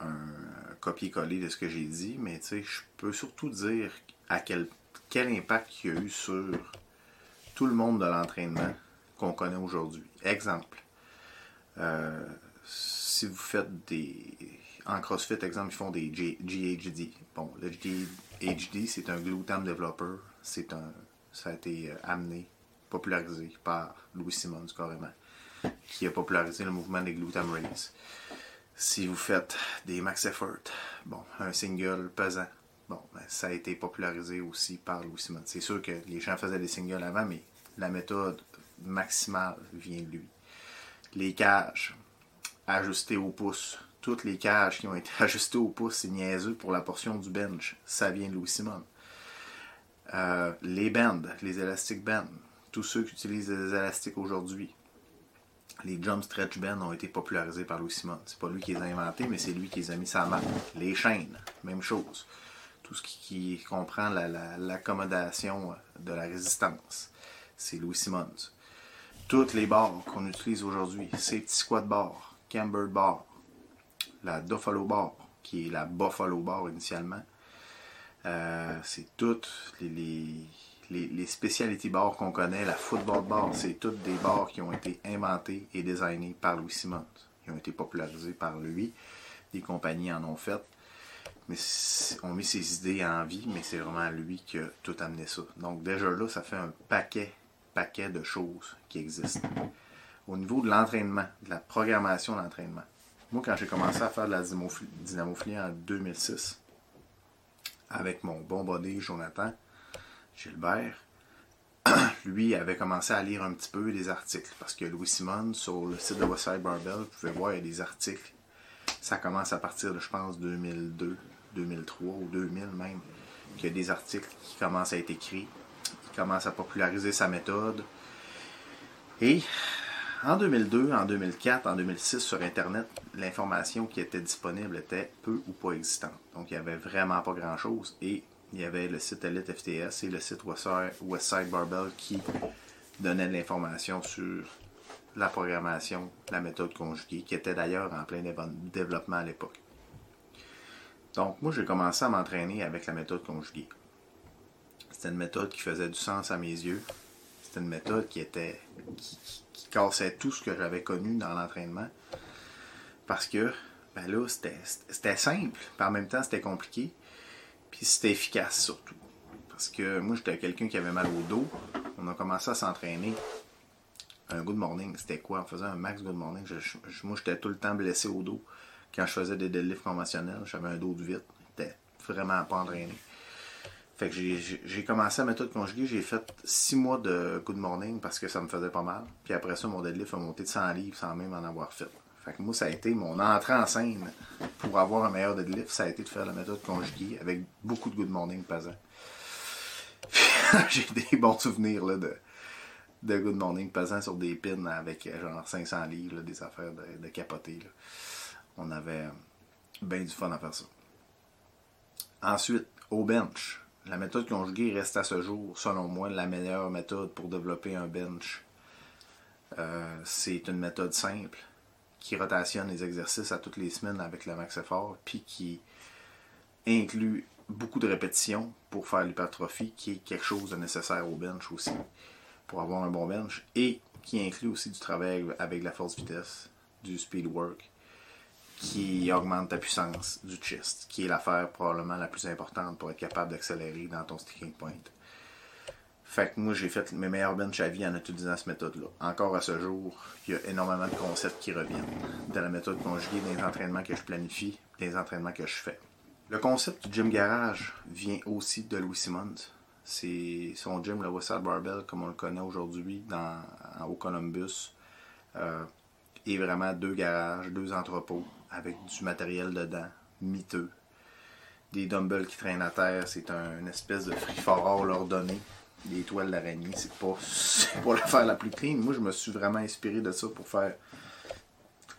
un, copier-coller de ce que j'ai dit, mais je peux surtout dire à quel, quel impact il y a eu sur tout le monde de l'entraînement qu'on connaît aujourd'hui. Exemple. Euh, si vous faites des. En CrossFit, exemple, ils font des GHD. Bon, le GHD, c'est un glutam developer. C'est un. Ça a été euh, amené, popularisé par Louis Simmons, carrément, qui a popularisé le mouvement des glutam raise. Si vous faites des max effort, bon, un single pesant, bon, ben, ça a été popularisé aussi par Louis Simmons. C'est sûr que les gens faisaient des singles avant, mais la méthode maximale vient de lui. Les cages, ajustés au pouce. Toutes les cages qui ont été ajustées au pouce, c'est niaiseux pour la portion du bench. Ça vient de Louis Simon. Euh, les bands, les élastiques bands, tous ceux qui utilisent des élastiques aujourd'hui, les jump stretch bands ont été popularisés par Louis Simon. C'est pas lui qui les a inventés, mais c'est lui qui les a mis la map. Les chaînes, même chose. Tout ce qui, qui comprend la- la- l'accommodation de la résistance, c'est Louis Simmons toutes les barres qu'on utilise aujourd'hui, ces petits squat bars, camber bar, la Buffalo bar, qui est la Buffalo bar initialement, euh, c'est toutes les, specialty bars qu'on connaît, la football bar, c'est toutes des bars qui ont été inventées et designées par Louis Simmons. Ils ont été popularisés par lui, des compagnies en ont fait. Mais on met ses idées en vie, mais c'est vraiment lui qui a tout amené ça. Donc déjà là, ça fait un paquet, paquet de choses qui existent. Au niveau de l'entraînement, de la programmation d'entraînement. Moi, quand j'ai commencé à faire de la dynamophilie en 2006, avec mon bon body Jonathan Gilbert, lui avait commencé à lire un petit peu des articles. Parce que Louis Simon, sur le site de Westside Barbell, vous pouvez voir, il y a des articles. Ça commence à partir de, je pense, 2002, 2003 ou 2000 même, qu'il y a des articles qui commencent à être écrits. Il commence à populariser sa méthode. Et en 2002, en 2004, en 2006, sur Internet, l'information qui était disponible était peu ou pas existante. Donc, il n'y avait vraiment pas grand-chose. Et il y avait le site Elite FTS et le site Westside Barbell qui donnaient de l'information sur la programmation, la méthode conjuguée, qui était d'ailleurs en plein développement à l'époque. Donc, moi, j'ai commencé à m'entraîner avec la méthode conjuguée. C'était une méthode qui faisait du sens à mes yeux. C'était une méthode qui était qui, cassait tout ce que j'avais connu dans l'entraînement. Parce que, ben là, c'était simple, puis en même temps, c'était compliqué. Puis c'était efficace surtout. Parce que moi, j'étais quelqu'un qui avait mal au dos. On a commencé à s'entraîner. Un good morning, c'était quoi? On faisait un max good morning. Moi, j'étais tout le temps blessé au dos. Quand je faisais des deadlifts conventionnels, j'avais un dos de vite. J'étais vraiment pas entraîné. Fait que j'ai- commencé la méthode conjuguée. J'ai fait 6 mois de good morning parce que ça me faisait pas mal. Puis après ça, mon deadlift a monté de 100 livres sans même en avoir fait. Fait que moi, ça a été mon entrée en scène pour avoir un meilleur deadlift, ça a été de faire la méthode conjuguée avec beaucoup de good morning pesant. J'ai des bons souvenirs là, de, de good morning pesant sur des pins avec genre 500 livres, des affaires de, capoter. On avait bien du fun à faire ça. Ensuite, au bench. La méthode conjuguée reste à ce jour, selon moi, la meilleure méthode pour développer un bench. Euh, c'est une méthode simple qui rotationne les exercices à toutes les semaines avec le max effort, puis qui inclut beaucoup de répétitions pour faire l'hypertrophie, qui est quelque chose de nécessaire au bench aussi, pour avoir un bon bench, et qui inclut aussi du travail avec la force vitesse, du speed work, qui augmente ta puissance du chest, qui est l'affaire probablement la plus importante pour être capable d'accélérer dans ton sticking point. Fait que moi, j'ai fait mes meilleurs bench à vie en utilisant cette méthode-là. Encore à ce jour, il y a énormément de concepts qui reviennent de la méthode conjuguée des entraînements que je planifie, des entraînements que je fais. Le concept du gym garage vient aussi de Louis Simmons. C'est son gym, le Westside Barbell, comme on le connaît aujourd'hui dans, au Columbus, euh, est vraiment deux garages, deux entrepôts avec du matériel dedans, miteux. Des dumbbells qui traînent à terre, c'est un, une espèce de free for all ordonné. Des toiles d'araignée, c'est pas, c'est pas l'affaire la plus clean. Moi, je me suis vraiment inspiré de ça pour faire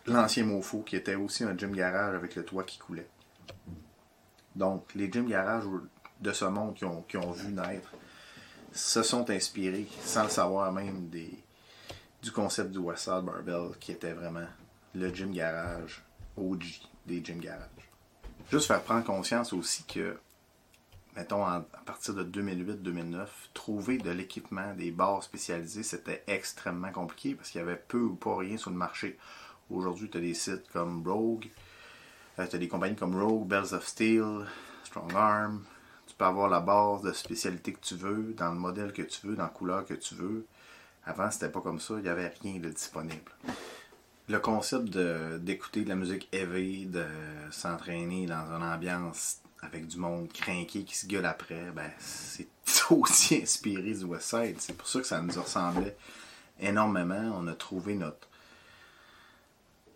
l'ancien Mofo, qui était aussi un gym garage avec le toit qui coulait. Donc, les gym garages de ce monde qui ont, vu naître se sont inspirés, sans le savoir même, du concept du Westside Barbell, qui était vraiment le gym garage OG des gym garages. Juste faire prendre conscience aussi que, mettons, à partir de 2008-2009, trouver de l'équipement, des bars spécialisés, c'était extrêmement compliqué parce qu'il y avait peu ou pas rien sur le marché. Aujourd'hui, tu as des sites comme Rogue, tu as des compagnies comme Rogue, Bells of Steel, Strong Arm. Tu peux avoir la base de spécialité que tu veux, dans le modèle que tu veux, dans la couleur que tu veux. Avant, c'était pas comme ça, il n'y avait rien de disponible le concept d'écouter de, la musique heavy, de s'entraîner dans une ambiance avec du monde craqué qui se gueule après, ben, c'est aussi inspiré du Westside. C'est pour ça que ça nous ressemblait énormément. On a trouvé notre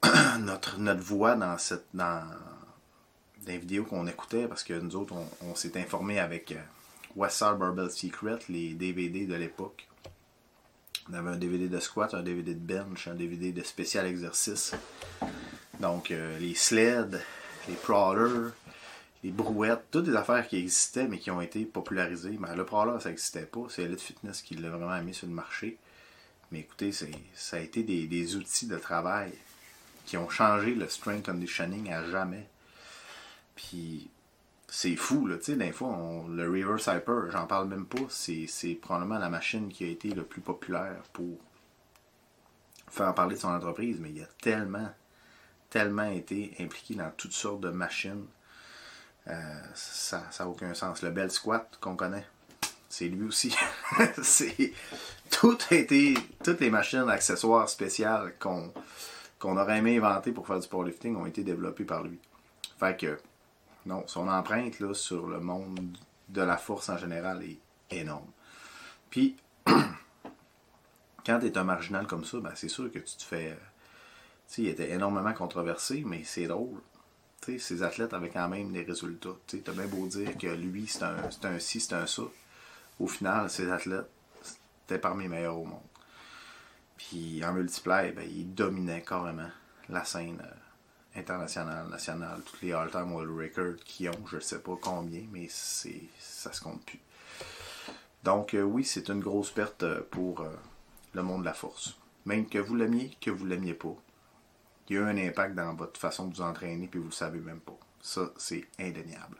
notre, notre voix dans cette dans, dans les vidéos qu'on écoutait parce que nous autres, on, s'est informé avec euh, Westside Barbell Secret, les DVD de l'époque. On avait un DVD de squat, un DVD de bench, un DVD de spécial exercice. Donc, euh, les sleds, les crawlers, les brouettes, toutes des affaires qui existaient mais qui ont été popularisées. Mais le crawler, ça n'existait pas. C'est Elite Fitness qui l'a vraiment mis sur le marché. Mais écoutez, ça a été des, des outils de travail qui ont changé le strength conditioning à jamais. Puis, c'est fou, là, tu sais, des le reverse hyper, j'en parle même pas, c'est, probablement la machine qui a été le plus populaire pour faire parler de son entreprise, mais il a tellement, tellement été impliqué dans toutes sortes de machines, euh, ça n'a aucun sens. Le Bell Squat qu'on connaît, c'est lui aussi. c'est, tout été, toutes les machines accessoires spéciales qu'on, qu'on aurait aimé inventer pour faire du powerlifting ont été développées par lui. Fait que, non, son empreinte là, sur le monde de la force en général est énorme. Puis, quand tu es un marginal comme ça, ben, c'est sûr que tu te fais. euh, Tu il était énormément controversé, mais c'est drôle. Tu sais, ces athlètes avaient quand même des résultats. Tu as bien beau dire que lui, c'est un, c'est un ci, c'est un ça. Au final, ces athlètes, c'était parmi les meilleurs au monde. Puis en multiplayer, ben, il dominait carrément la scène euh, internationale, nationale, tous les all-time world records qui ont, je ne sais pas combien, mais c'est ça se compte plus. Donc euh, oui, c'est une grosse perte euh, pour euh, le monde de la force. Même que vous l'aimiez, que vous l'aimiez pas. Il y a eu un impact dans votre façon de vous entraîner, puis vous le savez même pas. Ça, c'est indéniable.